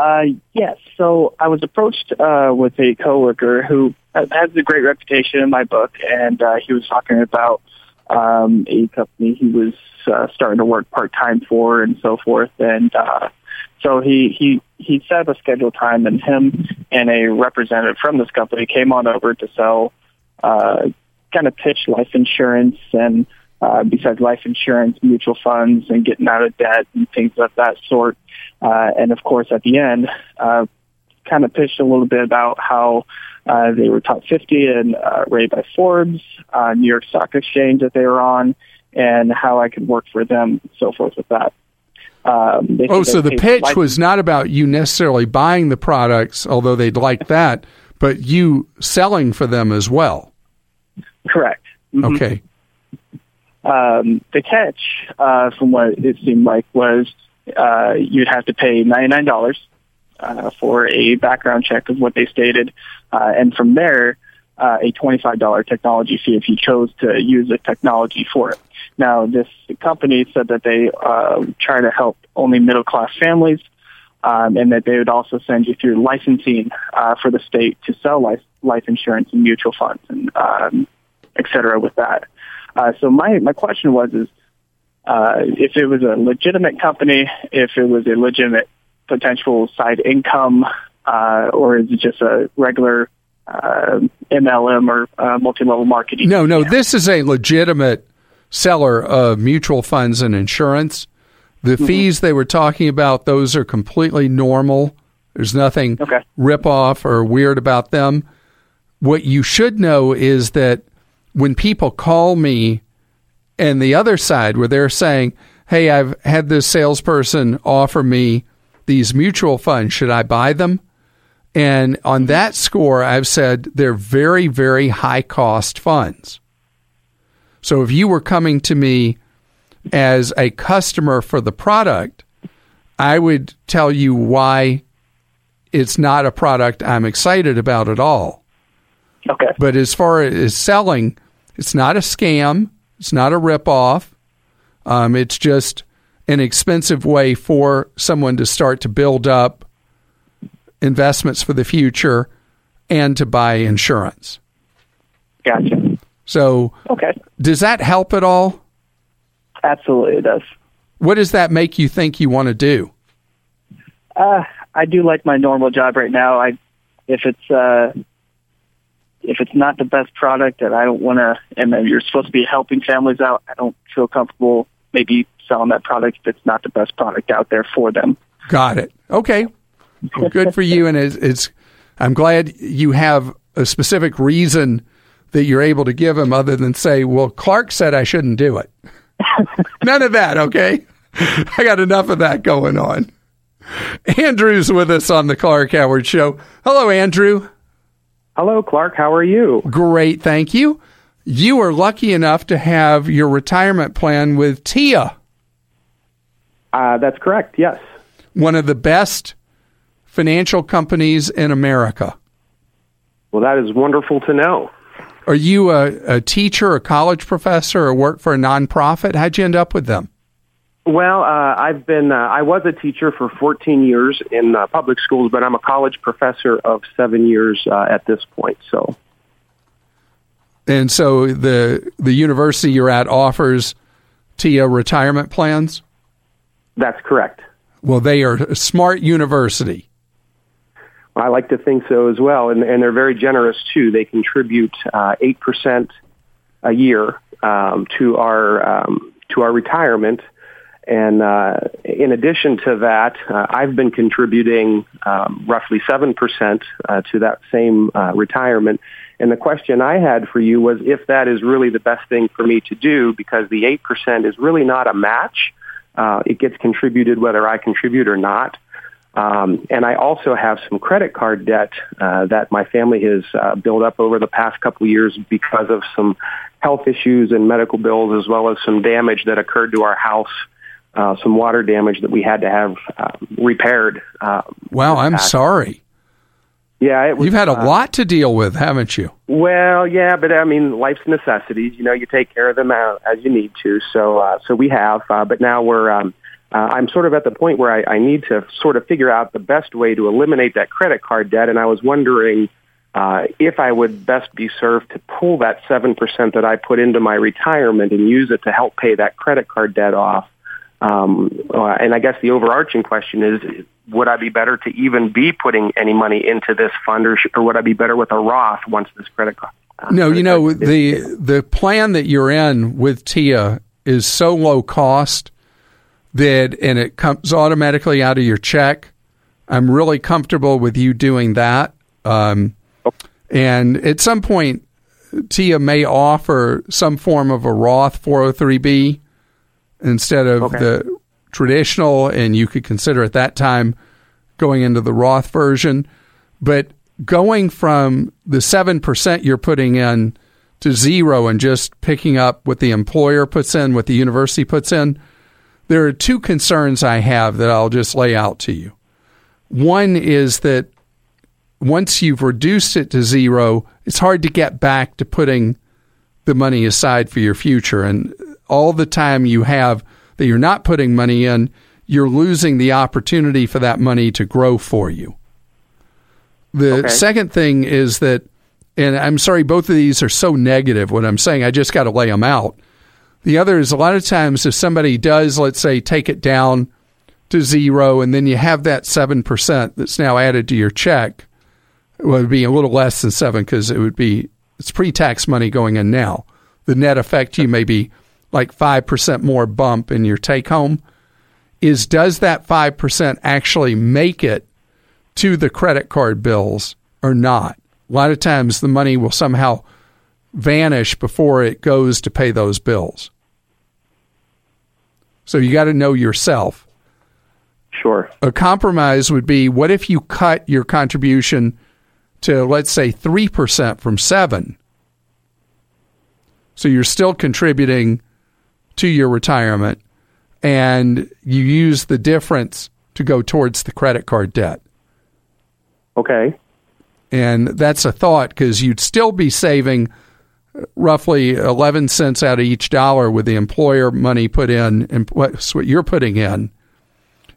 Uh, yes. So I was approached uh, with a coworker who has a great reputation in my book, and uh, he was talking about um, a company he was uh, starting to work part time for, and so forth. And uh, so he he he set up a scheduled time, and him and a representative from this company came on over to sell, uh, kind of pitch life insurance and. Uh, besides life insurance, mutual funds, and getting out of debt and things of that sort. Uh, and of course, at the end, uh, kind of pitched a little bit about how uh, they were top 50 and uh, rated by Forbes, uh, New York Stock Exchange that they were on, and how I could work for them, so forth with that. Um, oh, so the pitch license. was not about you necessarily buying the products, although they'd like that, but you selling for them as well. Correct. Mm-hmm. Okay. Um, the catch, uh, from what it seemed like, was uh, you'd have to pay $99 uh, for a background check of what they stated. Uh, and from there, uh, a $25 technology fee if you chose to use the technology for it. Now, this company said that they uh, try to help only middle class families um, and that they would also send you through licensing uh, for the state to sell life, life insurance and mutual funds and um, et cetera with that. Uh, so my, my question was is uh, if it was a legitimate company, if it was a legitimate potential side income, uh, or is it just a regular uh, MLM or uh, multi-level marketing. No, no, this is a legitimate seller of mutual funds and insurance. The Mm-hmm. fees they were talking about, those are completely normal. There's nothing rip off or weird about them. What you should know is that when people call me and the other side where they're saying, Hey, I've had this salesperson offer me these mutual funds. Should I buy them? And on that score, I've said they're very, very high cost funds. So if you were coming to me as a customer for the product, I would tell you why it's not a product I'm excited about at all. Okay. But as far as selling, it's not a scam. It's not a ripoff. Um, it's just an expensive way for someone to start to build up investments for the future and to buy insurance. Gotcha. So, Okay. does that help at all? Absolutely, it does. What does that make you think you want to do? Uh, I do like my normal job right now. I, if it's uh, if it's not the best product, and I don't want to, and then you're supposed to be helping families out, I don't feel comfortable maybe selling that product if it's not the best product out there for them. Got it. Okay. Well, good for you. And it's, it's, I'm glad you have a specific reason that you're able to give him other than say, well, Clark said I shouldn't do it. None of that. Okay. I got enough of that going on. Andrew's with us on the Clark Howard Show. Hello, Andrew. Hello, Clark. How are you? Great. Thank you. You are lucky enough to have your retirement plan with TIAA. Uh, that's correct. Yes. One of the best financial companies in America. Well, that is wonderful to know. Are you a, a teacher, a college professor, or work for a nonprofit? How'd you end up with them? Well, uh, I've been, uh, I was a teacher for 14 years in uh, public schools, but I'm a college professor of seven years uh, at this point. So, And so the the university you're at offers TIAA retirement plans. that's correct. Well, they are a smart university. I like to think so as well, and, and they're very generous too. They contribute uh, eight percent a year um, to our um, to our retirement, and uh, in addition to that, uh, I've been contributing um, roughly seven percent uh, to that same uh, retirement. And the question I had for you was if that is really the best thing for me to do, because the eight percent is really not a match. Uh, it gets contributed whether I contribute or not. Um, and I also have some credit card debt uh, that my family has uh, built up over the past couple of years because of some health issues and medical bills, as well as some damage that occurred to our house, uh, some water damage that we had to have uh, repaired. Uh, Wow, I'm sorry. Yeah, it was, You've had a uh, lot to deal with, haven't you? well, yeah, but I mean, life's necessities. You know, you take care of them uh, as you need to. So, uh, so we have. Uh, but now we're. Um, uh, I'm sort of at the point where I, I need to sort of figure out the best way to eliminate that credit card debt, and I was wondering uh, if I would best be served to pull that seven percent that I put into my retirement and use it to help pay that credit card debt off. Um, uh, and I guess the overarching question is, would I be better to even be putting any money into this fund, or, or would I be better with a Roth once this credit card? No, you know the the plan that you're in with TIAA is so low cost that and it comes automatically out of your check. I'm really comfortable with you doing that. Um, and at some point, TIAA may offer some form of a Roth 403b instead of the traditional, and you could consider at that time going into the Roth version. But going from the 7% you're putting in to zero and just picking up what the employer puts in, what the university puts in, there are two concerns I have that I'll just lay out to you. One is that once you've reduced it to zero, it's hard to get back to putting the money aside for your future. And all the time you have that you're not putting money in, you're losing the opportunity for that money to grow for you. The Okay. second thing is that, and I'm sorry, both of these are so negative. What I'm saying, I just got to lay them out. The other is a lot of times if somebody does, let's say, take it down to zero, and then you have that 7% that's now added to your check, Well, it would be a little less than seven because it would be it's pre-tax money going in now. The net effect you may be like five percent more bump in your take home. Is does that five percent actually make it to the credit card bills or not? A lot of times the money will somehow vanish before it goes to pay those bills. So you got to know yourself. Sure. A compromise would be what if you cut your contribution to let's say 3% from 7. So you're still contributing to your retirement and you use the difference to go towards the credit card debt. Okay. And that's a thought because you'd still be saving roughly 11 cents out of each dollar with the employer money put in and what's what you're putting in.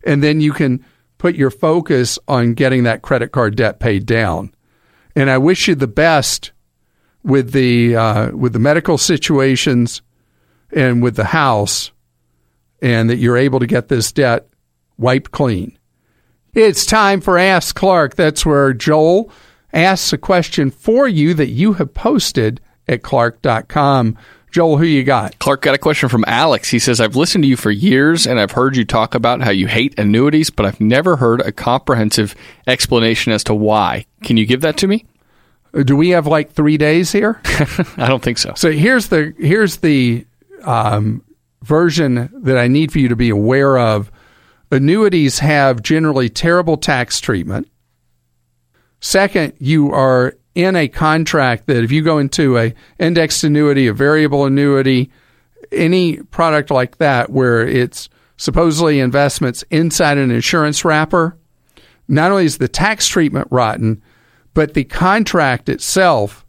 And then you can put your focus on getting that credit card debt paid down. And I wish you the best with the uh, with the medical situations and with the house, and that you're able to get this debt wiped clean. It's time for Ask Clark. That's where Joel asks a question for you that you have posted at clark.com. Joel, who you got? Clark got a question from Alex. He says, I've listened to you for years and I've heard you talk about how you hate annuities, but I've never heard a comprehensive explanation as to why. Can you give that to me? Do we have like three days here? I don't think so. So here's the here's the um, version that I need for you to be aware of. Annuities have generally terrible tax treatment. Second, you are in a contract that if you go into a indexed annuity, a variable annuity, any product like that where it's supposedly investments inside an insurance wrapper, not only is the tax treatment rotten, but the contract itself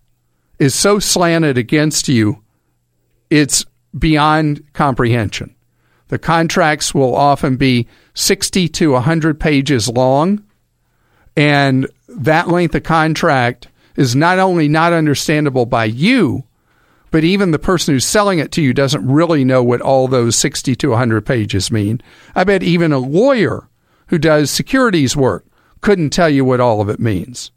is so slanted against you, it's beyond comprehension. The contracts will often be 60 to 100 pages long, and that length of contract is not only not understandable by you, but even the person who's selling it to you doesn't really know what all those 60 to 100 pages mean. I bet even a lawyer who does securities work couldn't tell you what all of it means.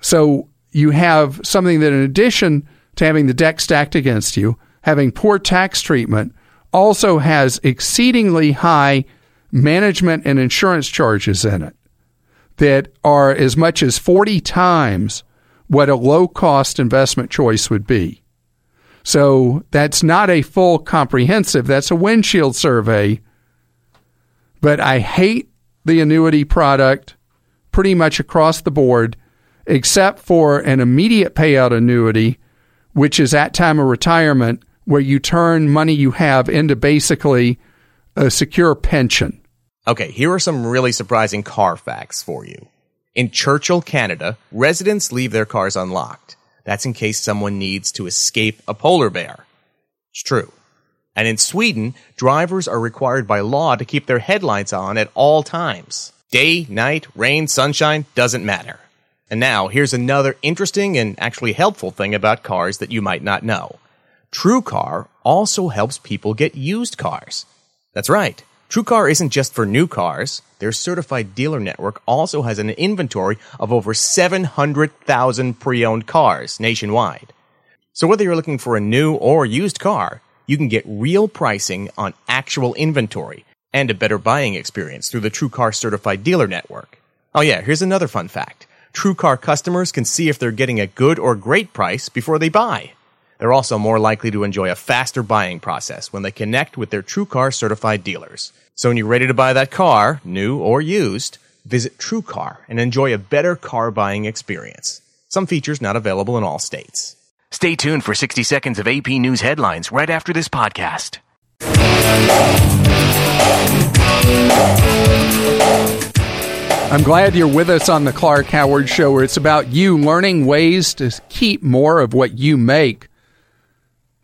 So you have something that, in addition to having the deck stacked against you, having poor tax treatment, also has exceedingly high management and insurance charges in it that are as much as 40 times what a low cost investment choice would be. So that's not a full comprehensive, that's a windshield survey. But I hate the annuity product pretty much across the board, except for an immediate payout annuity, which is at time of retirement, where you turn money you have into basically a secure pension. Okay, here are some really surprising car facts for you. In Churchill, Canada, residents leave their cars unlocked. That's in case someone needs to escape a polar bear. It's true. And in Sweden, drivers are required by law to keep their headlights on at all times. Day, night, rain, sunshine, doesn't matter. And now, here's another interesting and actually helpful thing about cars that you might not know. TrueCar also helps people get used cars. That's right. TrueCar isn't just for new cars. Their certified dealer network also has an inventory of over 700,000 pre-owned cars nationwide. So whether you're looking for a new or used car, you can get real pricing on actual inventory and a better buying experience through the TrueCar certified dealer network. Oh yeah, here's another fun fact. TrueCar customers can see if they're getting a good or great price before they buy. They're also more likely to enjoy a faster buying process when they connect with their TrueCar certified dealers. So when you're ready to buy that car, new or used, visit TrueCar and enjoy a better car buying experience. Some features not available in all states. Stay tuned for 60 seconds of AP News headlines right after this podcast. I'm glad you're with us on the Clark Howard Show, where it's about you learning ways to keep more of what you make.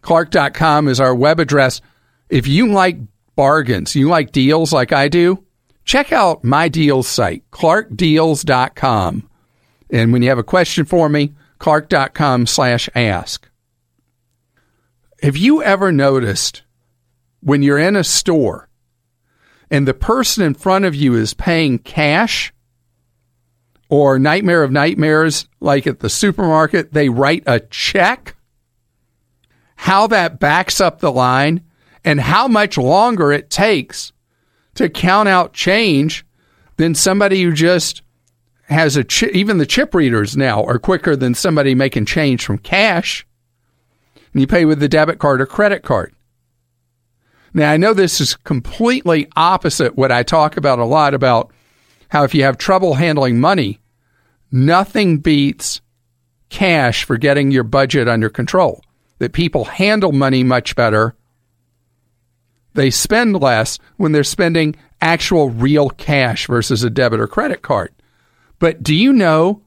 Clark.com is our web address. If you like bargains, you like deals like I do, check out my deals site, clarkdeals.com. And when you have a question for me, clark.com slash ask. Have you ever noticed when you're in a store and the person in front of you is paying cash or nightmare of nightmares, like at the supermarket, they write a check. How that backs up the line and how much longer it takes to count out change than somebody who just has a chip. Even the chip readers now are quicker than somebody making change from cash. And you pay with the debit card or credit card. Now, I know this is completely opposite what I talk about a lot about how if you have trouble handling money, nothing beats cash for getting your budget under control. That people handle money much better. They spend less when they're spending actual real cash versus a debit or credit card. But do you know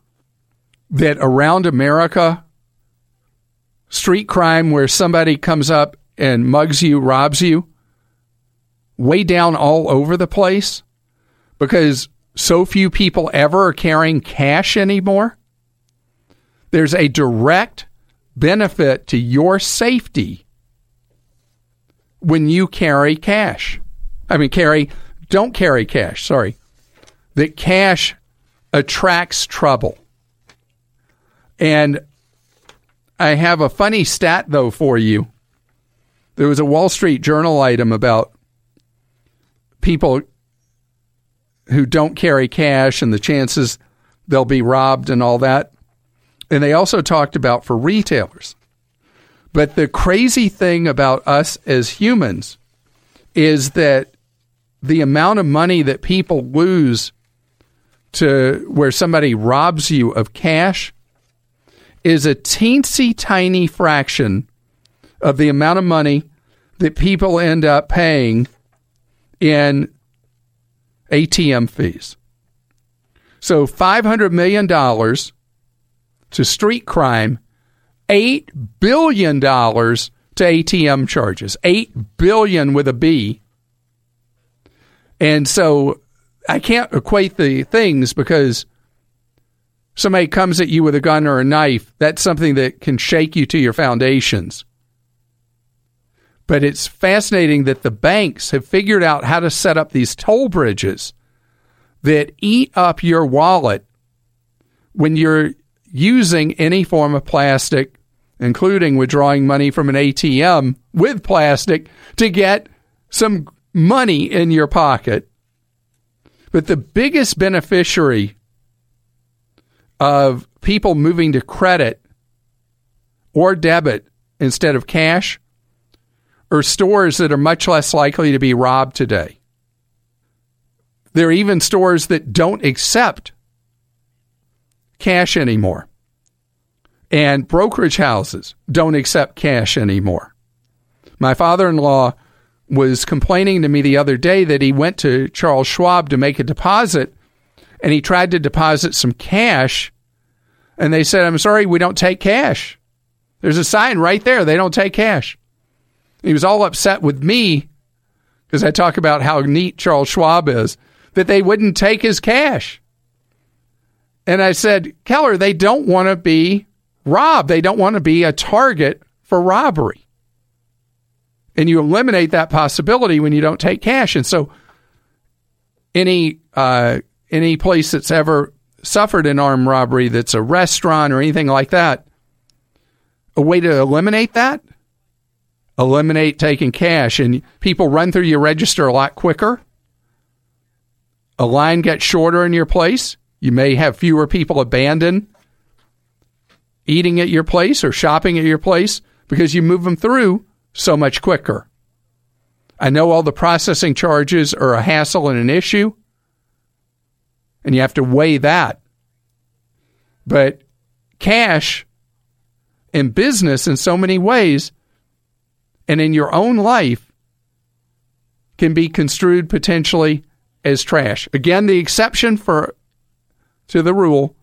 that around America, street crime where somebody comes up and mugs you, robs you, way down all over the place because so few people ever are carrying cash anymore. There's a direct benefit to your safety when you carry cash. I mean, carry, don't carry cash, sorry. That cash attracts trouble. And I have a funny stat, though, for you. There was a Wall Street Journal item about people who don't carry cash and the chances they'll be robbed and all that. And they also talked about for retailers. But the crazy thing about us as humans is that the amount of money that people lose to where somebody robs you of cash is a teensy tiny fraction of the amount of money that people end up paying in ATM fees. So $500 million to street crime, $8 billion to ATM charges, 8 billion with a B. And so I can't equate the things because somebody comes at you with a gun or a knife, that's something that can shake you to your foundations. But it's fascinating that the banks have figured out how to set up these toll bridges that eat up your wallet when you're using any form of plastic, including withdrawing money from an ATM with plastic to get some money in your pocket. But the biggest beneficiary of people moving to credit or debit instead of cash are stores that are much less likely to be robbed today. There are even stores that don't accept cash anymore. And brokerage houses don't accept cash anymore. My father in law was complaining to me the other day that he went to Charles Schwab to make a deposit and he tried to deposit some cash and they said, I'm sorry, we don't take cash. There's a sign right there. They don't take cash. He was all upset with me because I talk about how neat Charles Schwab is that they wouldn't take his cash. And I said, Keller, they don't want to be robbed. They don't want to be a target for robbery. And you eliminate that possibility when you don't take cash. And so any uh, any place that's ever suffered an armed robbery that's a restaurant or anything like that, a way to eliminate that eliminate taking cash and people run through your register a lot quicker. A line gets shorter in your place. You may have fewer people abandon eating at your place or shopping at your place because you move them through so much quicker. I know all the processing charges are a hassle and an issue, and you have to weigh that. But cash in business, in so many ways, and in your own life can be construed potentially as trash. Again, the exception for to the rule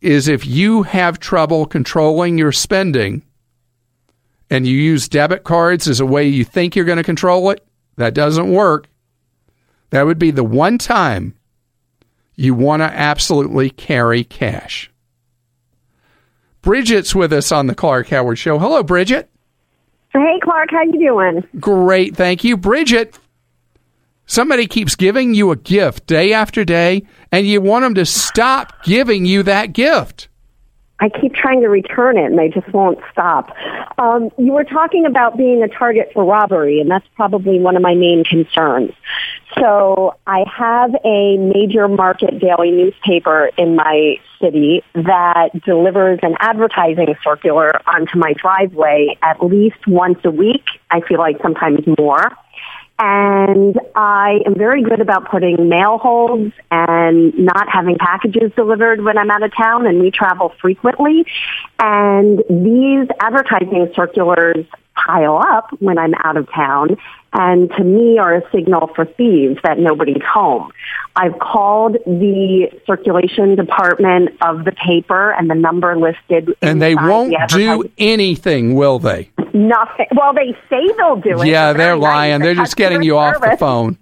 is if you have trouble controlling your spending and you use debit cards as a way you think you're going to control it, that doesn't work. That would be the one time you want to absolutely carry cash. Bridget's with us on the Clark Howard Show. Hello, Bridget. Hey, Clark, how you doing? Great, thank you, Bridget. Somebody keeps giving you a gift day after day, and you want them to stop giving you that gift. I keep trying to return it and they just won't stop. Um, you were talking about being a target for robbery, and that's probably one of my main concerns. So I have a major market daily newspaper in my city that delivers an advertising circular onto my driveway at least once a week. I feel like sometimes more. And I am very good about putting mail holds and not having packages delivered when I'm out of town and we travel frequently. And these advertising circulars pile up when I'm out of town and to me are a signal for thieves that nobody's home. I've called the circulation department of the paper and the number listed. And they won't the do anything, will they? nothing. Well, they say they'll do it. Yeah, they're lying. The They're just getting you off the phone.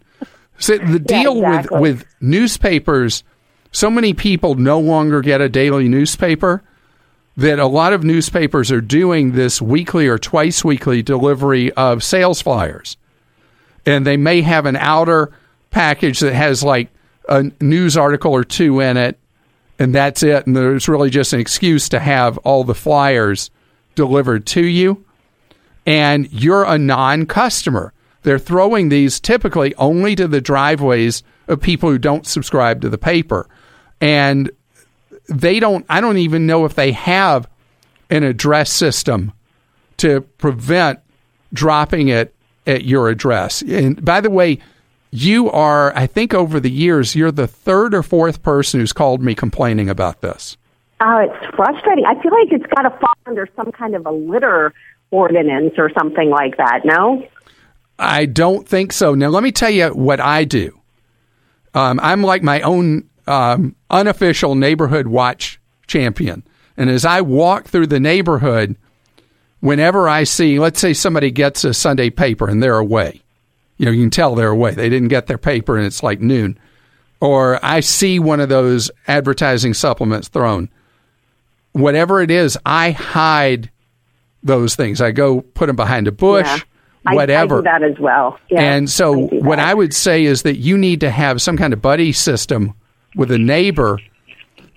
So the deal exactly. with with newspapers, so many people no longer get a daily newspaper that a lot of newspapers are doing this weekly or twice weekly delivery of sales flyers. And they may have an outer package that has like a news article or two in it, and that's it. And there's really just an excuse to have all the flyers delivered to you. And you're a non customer. They're throwing these typically only to the driveways of people who don't subscribe to the paper. And they don't, I don't even know if they have an address system to prevent dropping it at your address. And by the way, you are, I think over the years, you're the third or fourth person who's called me complaining about this. Oh, it's frustrating. I feel like it's got to fall under some kind of a litter ordinance or something like that. No. I don't think so. Now, let me tell you what I do. Um, I'm like my own um, unofficial neighborhood watch champion. And as I walk through the neighborhood, whenever I see, let's say somebody gets a Sunday paper and they're away, you know, you can tell they're away. They didn't get their paper and it's like noon. Or I see one of those advertising supplements thrown. Whatever it is, I hide those things. I go put them behind a bush, Yeah. Whatever. I, do that as well. Yeah, and so, what I would say is that you need to have some kind of buddy system with a neighbor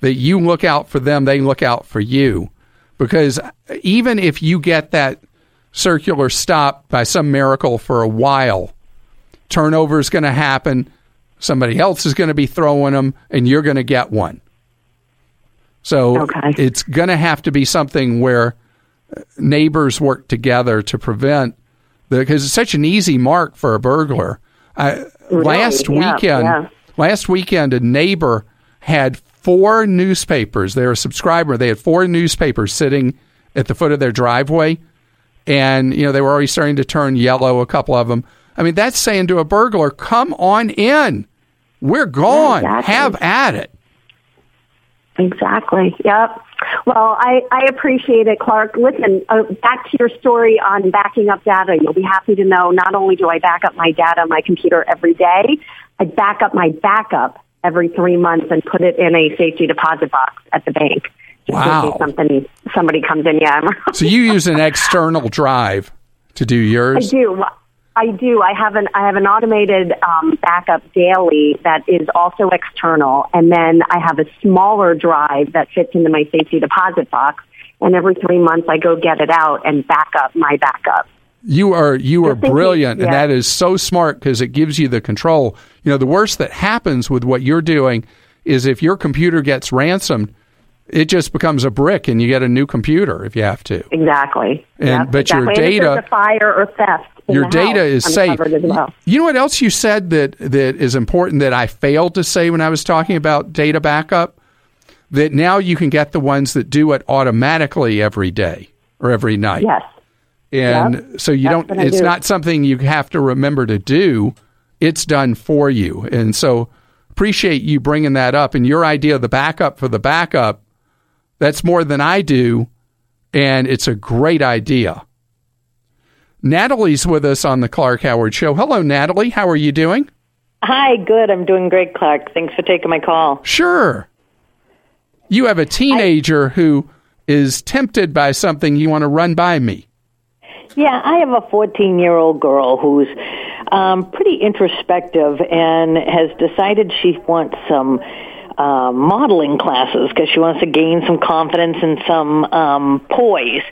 that you look out for them, they look out for you. Because even if you get that circular stop by some miracle for a while, turnover is going to happen. Somebody else is going to be throwing them, and you're going to get one. So it's going to have to be something where uh, neighbors work together to prevent because it's such an easy mark for a burglar. I, last Yeah, weekend, yeah. Last weekend, a neighbor had four newspapers. They're a subscriber. They had four newspapers sitting at the foot of their driveway, and you know they were already starting to turn yellow. A couple of them. I mean, that's saying to a burglar, "Come on in. We're gone. exactly. Have at it." Exactly. Yep. Well, I, I appreciate it, Clark. Listen, uh, back to your story on backing up data. You'll be happy to know not only do I back up my data on my computer every day, I back up my backup every three months and put it in a safety deposit box at the bank. Just Wow. in case something, somebody comes in. Yeah, So you use an external drive to do yours? I do. I do. I have an I have an automated um, backup daily that is also external, and then I have a smaller drive that fits into my safety deposit box. And every three months, I go get it out and back up my backup. You are you are Just in case, brilliant, and that is so smart because it gives you the control. You know, the worst that happens with what you're doing is if your computer gets ransomed, it just becomes a brick, and you get a new computer if you have to. Exactly. And- Yep, but your exactly. If data- fire or theft. your data is safe. well. You know what else you said that that is important that I failed to say when I was talking about data backup? That now you can get the ones that do it automatically every day or every night. Yes. And Yep. so you That's don't it's do. not something you have to remember to do. It's done for you. And so appreciate you bringing that up and your idea of the backup for the backup. That's more than I do and it's a great idea. Natalie's with us on the Clark Howard Show. Hello, Natalie. How are you doing? Hi, good. I'm doing great, Clark. Thanks for taking my call. Sure. You have a teenager who is tempted by something you want to run by me. Yeah, I have a 14 year old girl who's um, pretty introspective and has decided she wants some uh, modeling classes because she wants to gain some confidence and some um, poise.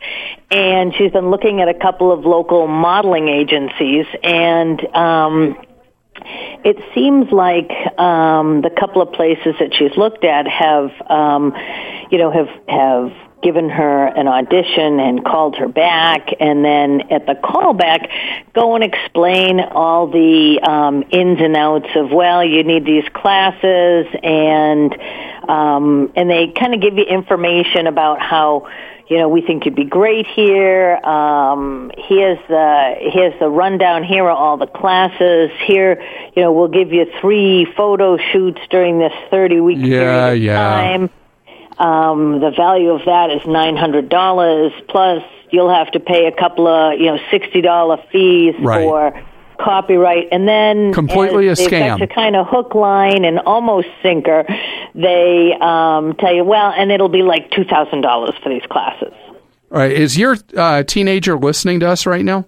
And she's been looking at a couple of local modeling agencies, and um, it seems like um, the couple of places that she's looked at have, um, you know, have have given her an audition and called her back, and then at the callback, go and explain all the um, ins and outs of well, you need these classes, and um, and they kind of give you information about how you know, we think you'd be great here. Um, here's the here's the rundown. Here are all the classes. Here, you know, we'll give you three photo shoots during this thirty week Yeah, period of yeah. time. Um, the value of that is nine hundred dollars plus you'll have to pay a couple of you know sixty dollar fees Right. for copyright and then Completely a scam. to kind of hook line and almost sinker they um tell you well and it'll be like two thousand dollars for these classes All right. Is your uh, teenager listening to us right now?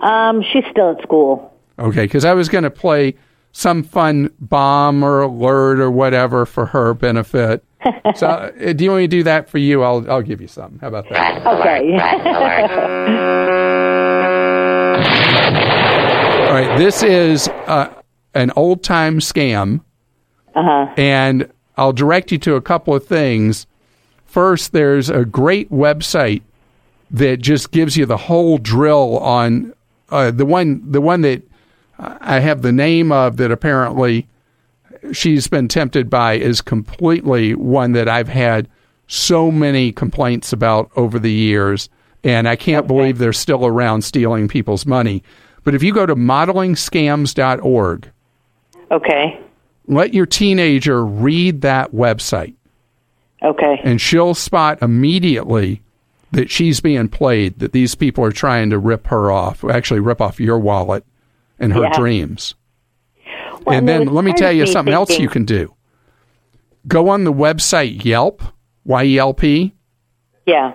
um she's still at school Okay, because I was going to play some fun bomb or alert or whatever for her benefit. so, uh, do you want me to do that for you? I'll I'll give you some. How about that? okay All right, this is uh, an old time scam, uh-huh. and I'll direct you to a couple of things. First, there's a great website that just gives you the whole drill on uh, the one the one that I have the name of that apparently she's been tempted by is completely one that I've had so many complaints about over the years, and I can't believe they're still around stealing people's money. But if you go to modelingscams.org, okay. let your teenager read that website, okay. And she'll spot immediately that she's being played, that these people are trying to rip her off, actually rip off your wallet and her Yeah. dreams. Well, and then let me tell you me something else you can do. Go on the website Yelp, Y E L P, yeah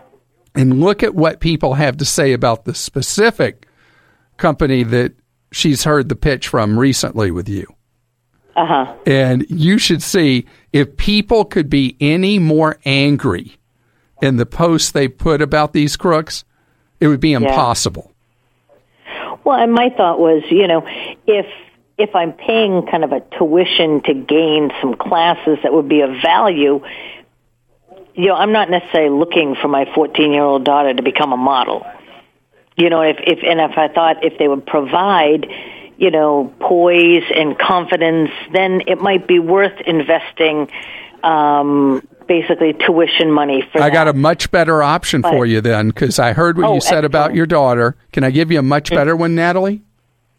and look at what people have to say about the specific company that she's heard the pitch from recently with you. uh-huh And you should see if people could be any more angry in the posts they put about these crooks, it would be impossible. Well, and my thought was, you know, if if I'm paying kind of a tuition to gain some classes that would be of value, you know, I'm not necessarily looking for my 14 year old daughter to become a model. You know, if if and if I thought if they would provide, you know, poise and confidence, then it might be worth investing. Um, basically, tuition money for. I that. got a much better option for you then because I heard what Oh, you said about your daughter. Can I give you a much better one, Natalie?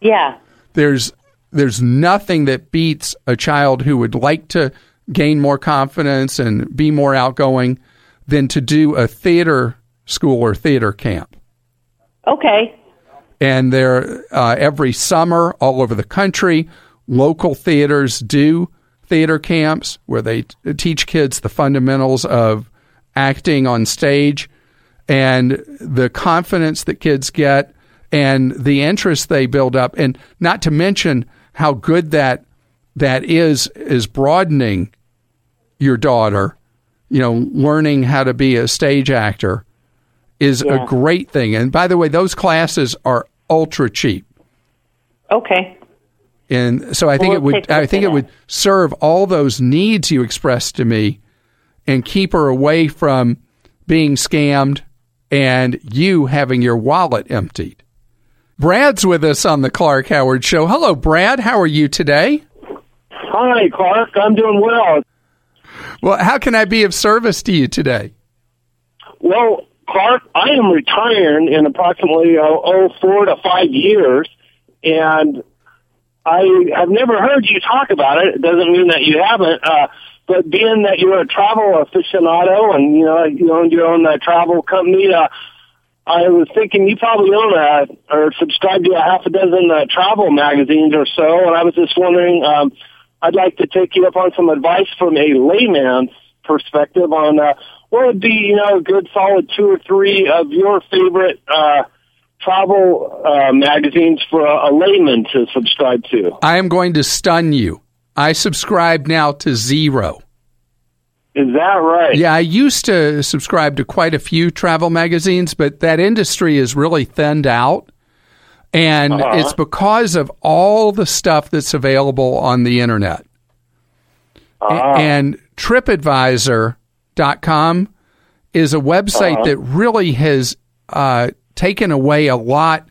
Yeah. there's there's nothing that beats a child who would like to gain more confidence and be more outgoing than to do a theater school or theater camp. Okay. And they're uh, every summer all over the country. Local theaters do theater camps where they t- teach kids the fundamentals of acting on stage and the confidence that kids get and the interest they build up and not to mention how good that that is is broadening your daughter you know learning how to be a stage actor is Yeah. a great thing and by the way those classes are ultra cheap Okay. And so I think We'll it would take a I look think it would serve all those needs you expressed to me and keep her away from being scammed and you having your wallet emptied. Brad's with us on the Clark Howard show. Hello Brad, how are you today? Hi, Clark. I'm doing well. Well, how can I be of service to you today? Well, Clark, I am retiring in approximately uh, oh four to five years, and I have never heard you talk about it. It doesn't mean that you haven't. Uh, but being that you're a travel aficionado and you know you own your own uh, travel company, uh, I was thinking you probably own a or subscribe to a half a dozen uh, travel magazines or so, and I was just wondering. Um, I'd like to take you up on some advice from a layman's perspective on uh, what would be, you know, a good solid two or three of your favorite uh, travel uh, magazines for a, a layman to subscribe to? I am going to stun you. I subscribe now to zero. Is that right? Yeah, I used to subscribe to quite a few travel magazines, but that industry is really thinned out. And Uh-huh. it's because of all the stuff that's available on the internet. Ah. And TripAdvisor.com is a website Uh-huh. that really has uh, taken away a lot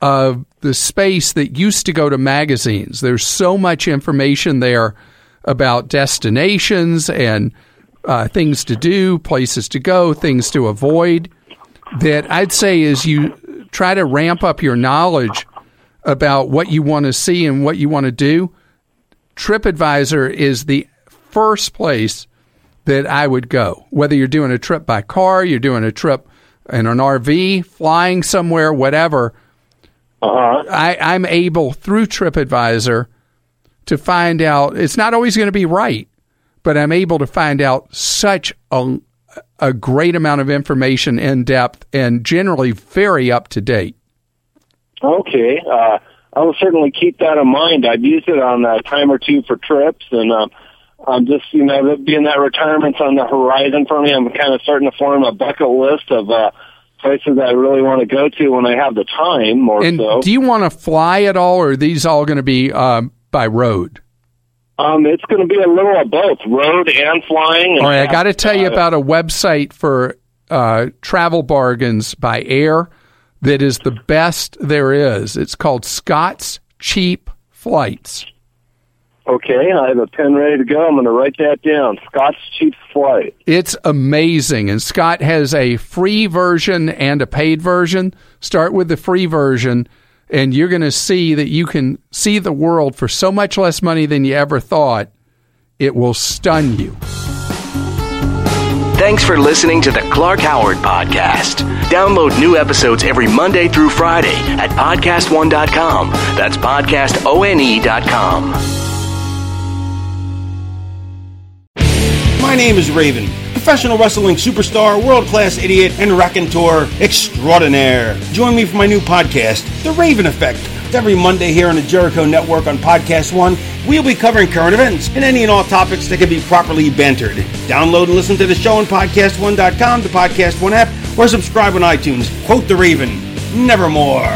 of the space that used to go to magazines. There's so much information there about destinations and uh, things to do, places to go, things to avoid. That I'd say is you try to ramp up your knowledge about what you want to see and what you want to do. TripAdvisor is the first place that I would go. Whether you're doing a trip by car, you're doing a trip in an RV, flying somewhere, whatever. I, I'm able through TripAdvisor to find out. It's not always going to be right, but I'm able to find out such a, a great amount of information in depth and generally very up to date. Okay. Uh, I will certainly keep that in mind. I've used it on a time or two for trips, and um, I'm just, you know, being that retirement's on the horizon for me, I'm kind of starting to form a bucket list of uh, places I really want to go to when I have the time, more And so. do you want to fly at all, or are these all going to be um, by road? Um, it's going to be a little of both, road and flying. All right, I got to tell you uh, about a website for uh, travel bargains by air that is the best there is. It's called Scott's Cheap Flights. Okay, I have a pen ready to go. I'm going to write that down. Scott's Cheap Flight. It's amazing. And Scott has a free version and a paid version. Start with the free version, and you're going to see that you can see the world for so much less money than you ever thought. It will stun you. Thanks for listening to the Clark Howard Podcast. Download new episodes every Monday through Friday at podcastone.com. That's podcastone.com. My name is Raven, professional wrestling superstar, world class idiot, and raconteur extraordinaire. Join me for my new podcast, The Raven Effect. Every Monday here on the Jericho Network on Podcast One, we'll be covering current events and any and all topics that can be properly bantered. Download and listen to the show on PodcastOne.com, the Podcast One app, or subscribe on iTunes. Quote The Raven, nevermore.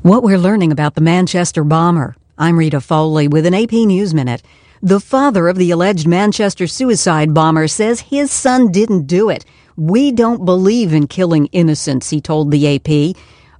What we're learning about the Manchester bomber. I'm Rita Foley with an AP News Minute. The father of the alleged Manchester suicide bomber says his son didn't do it. We don't believe in killing innocents, he told the AP.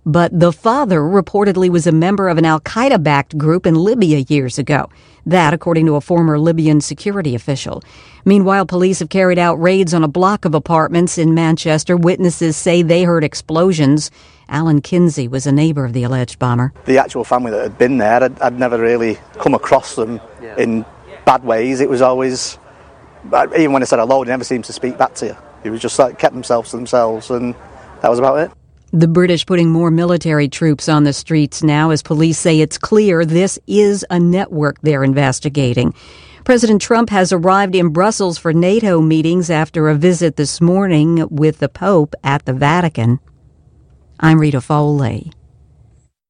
But the father reportedly was a member of an Al Qaeda backed group in Libya years ago. That, according to a former Libyan security official. Meanwhile, police have carried out raids on a block of apartments in Manchester. Witnesses say they heard explosions. Alan Kinsey was a neighbor of the alleged bomber. the actual family that had been there, I'd, I'd never really come across them in bad ways. It was always, even when I said hello, they never seemed to speak back to you. It was just like kept themselves to themselves, and that was about it. The British putting more military troops on the streets now as police say it's clear this is a network they're investigating. President Trump has arrived in Brussels for NATO meetings after a visit this morning with the Pope at the Vatican. I'm Rita Foley.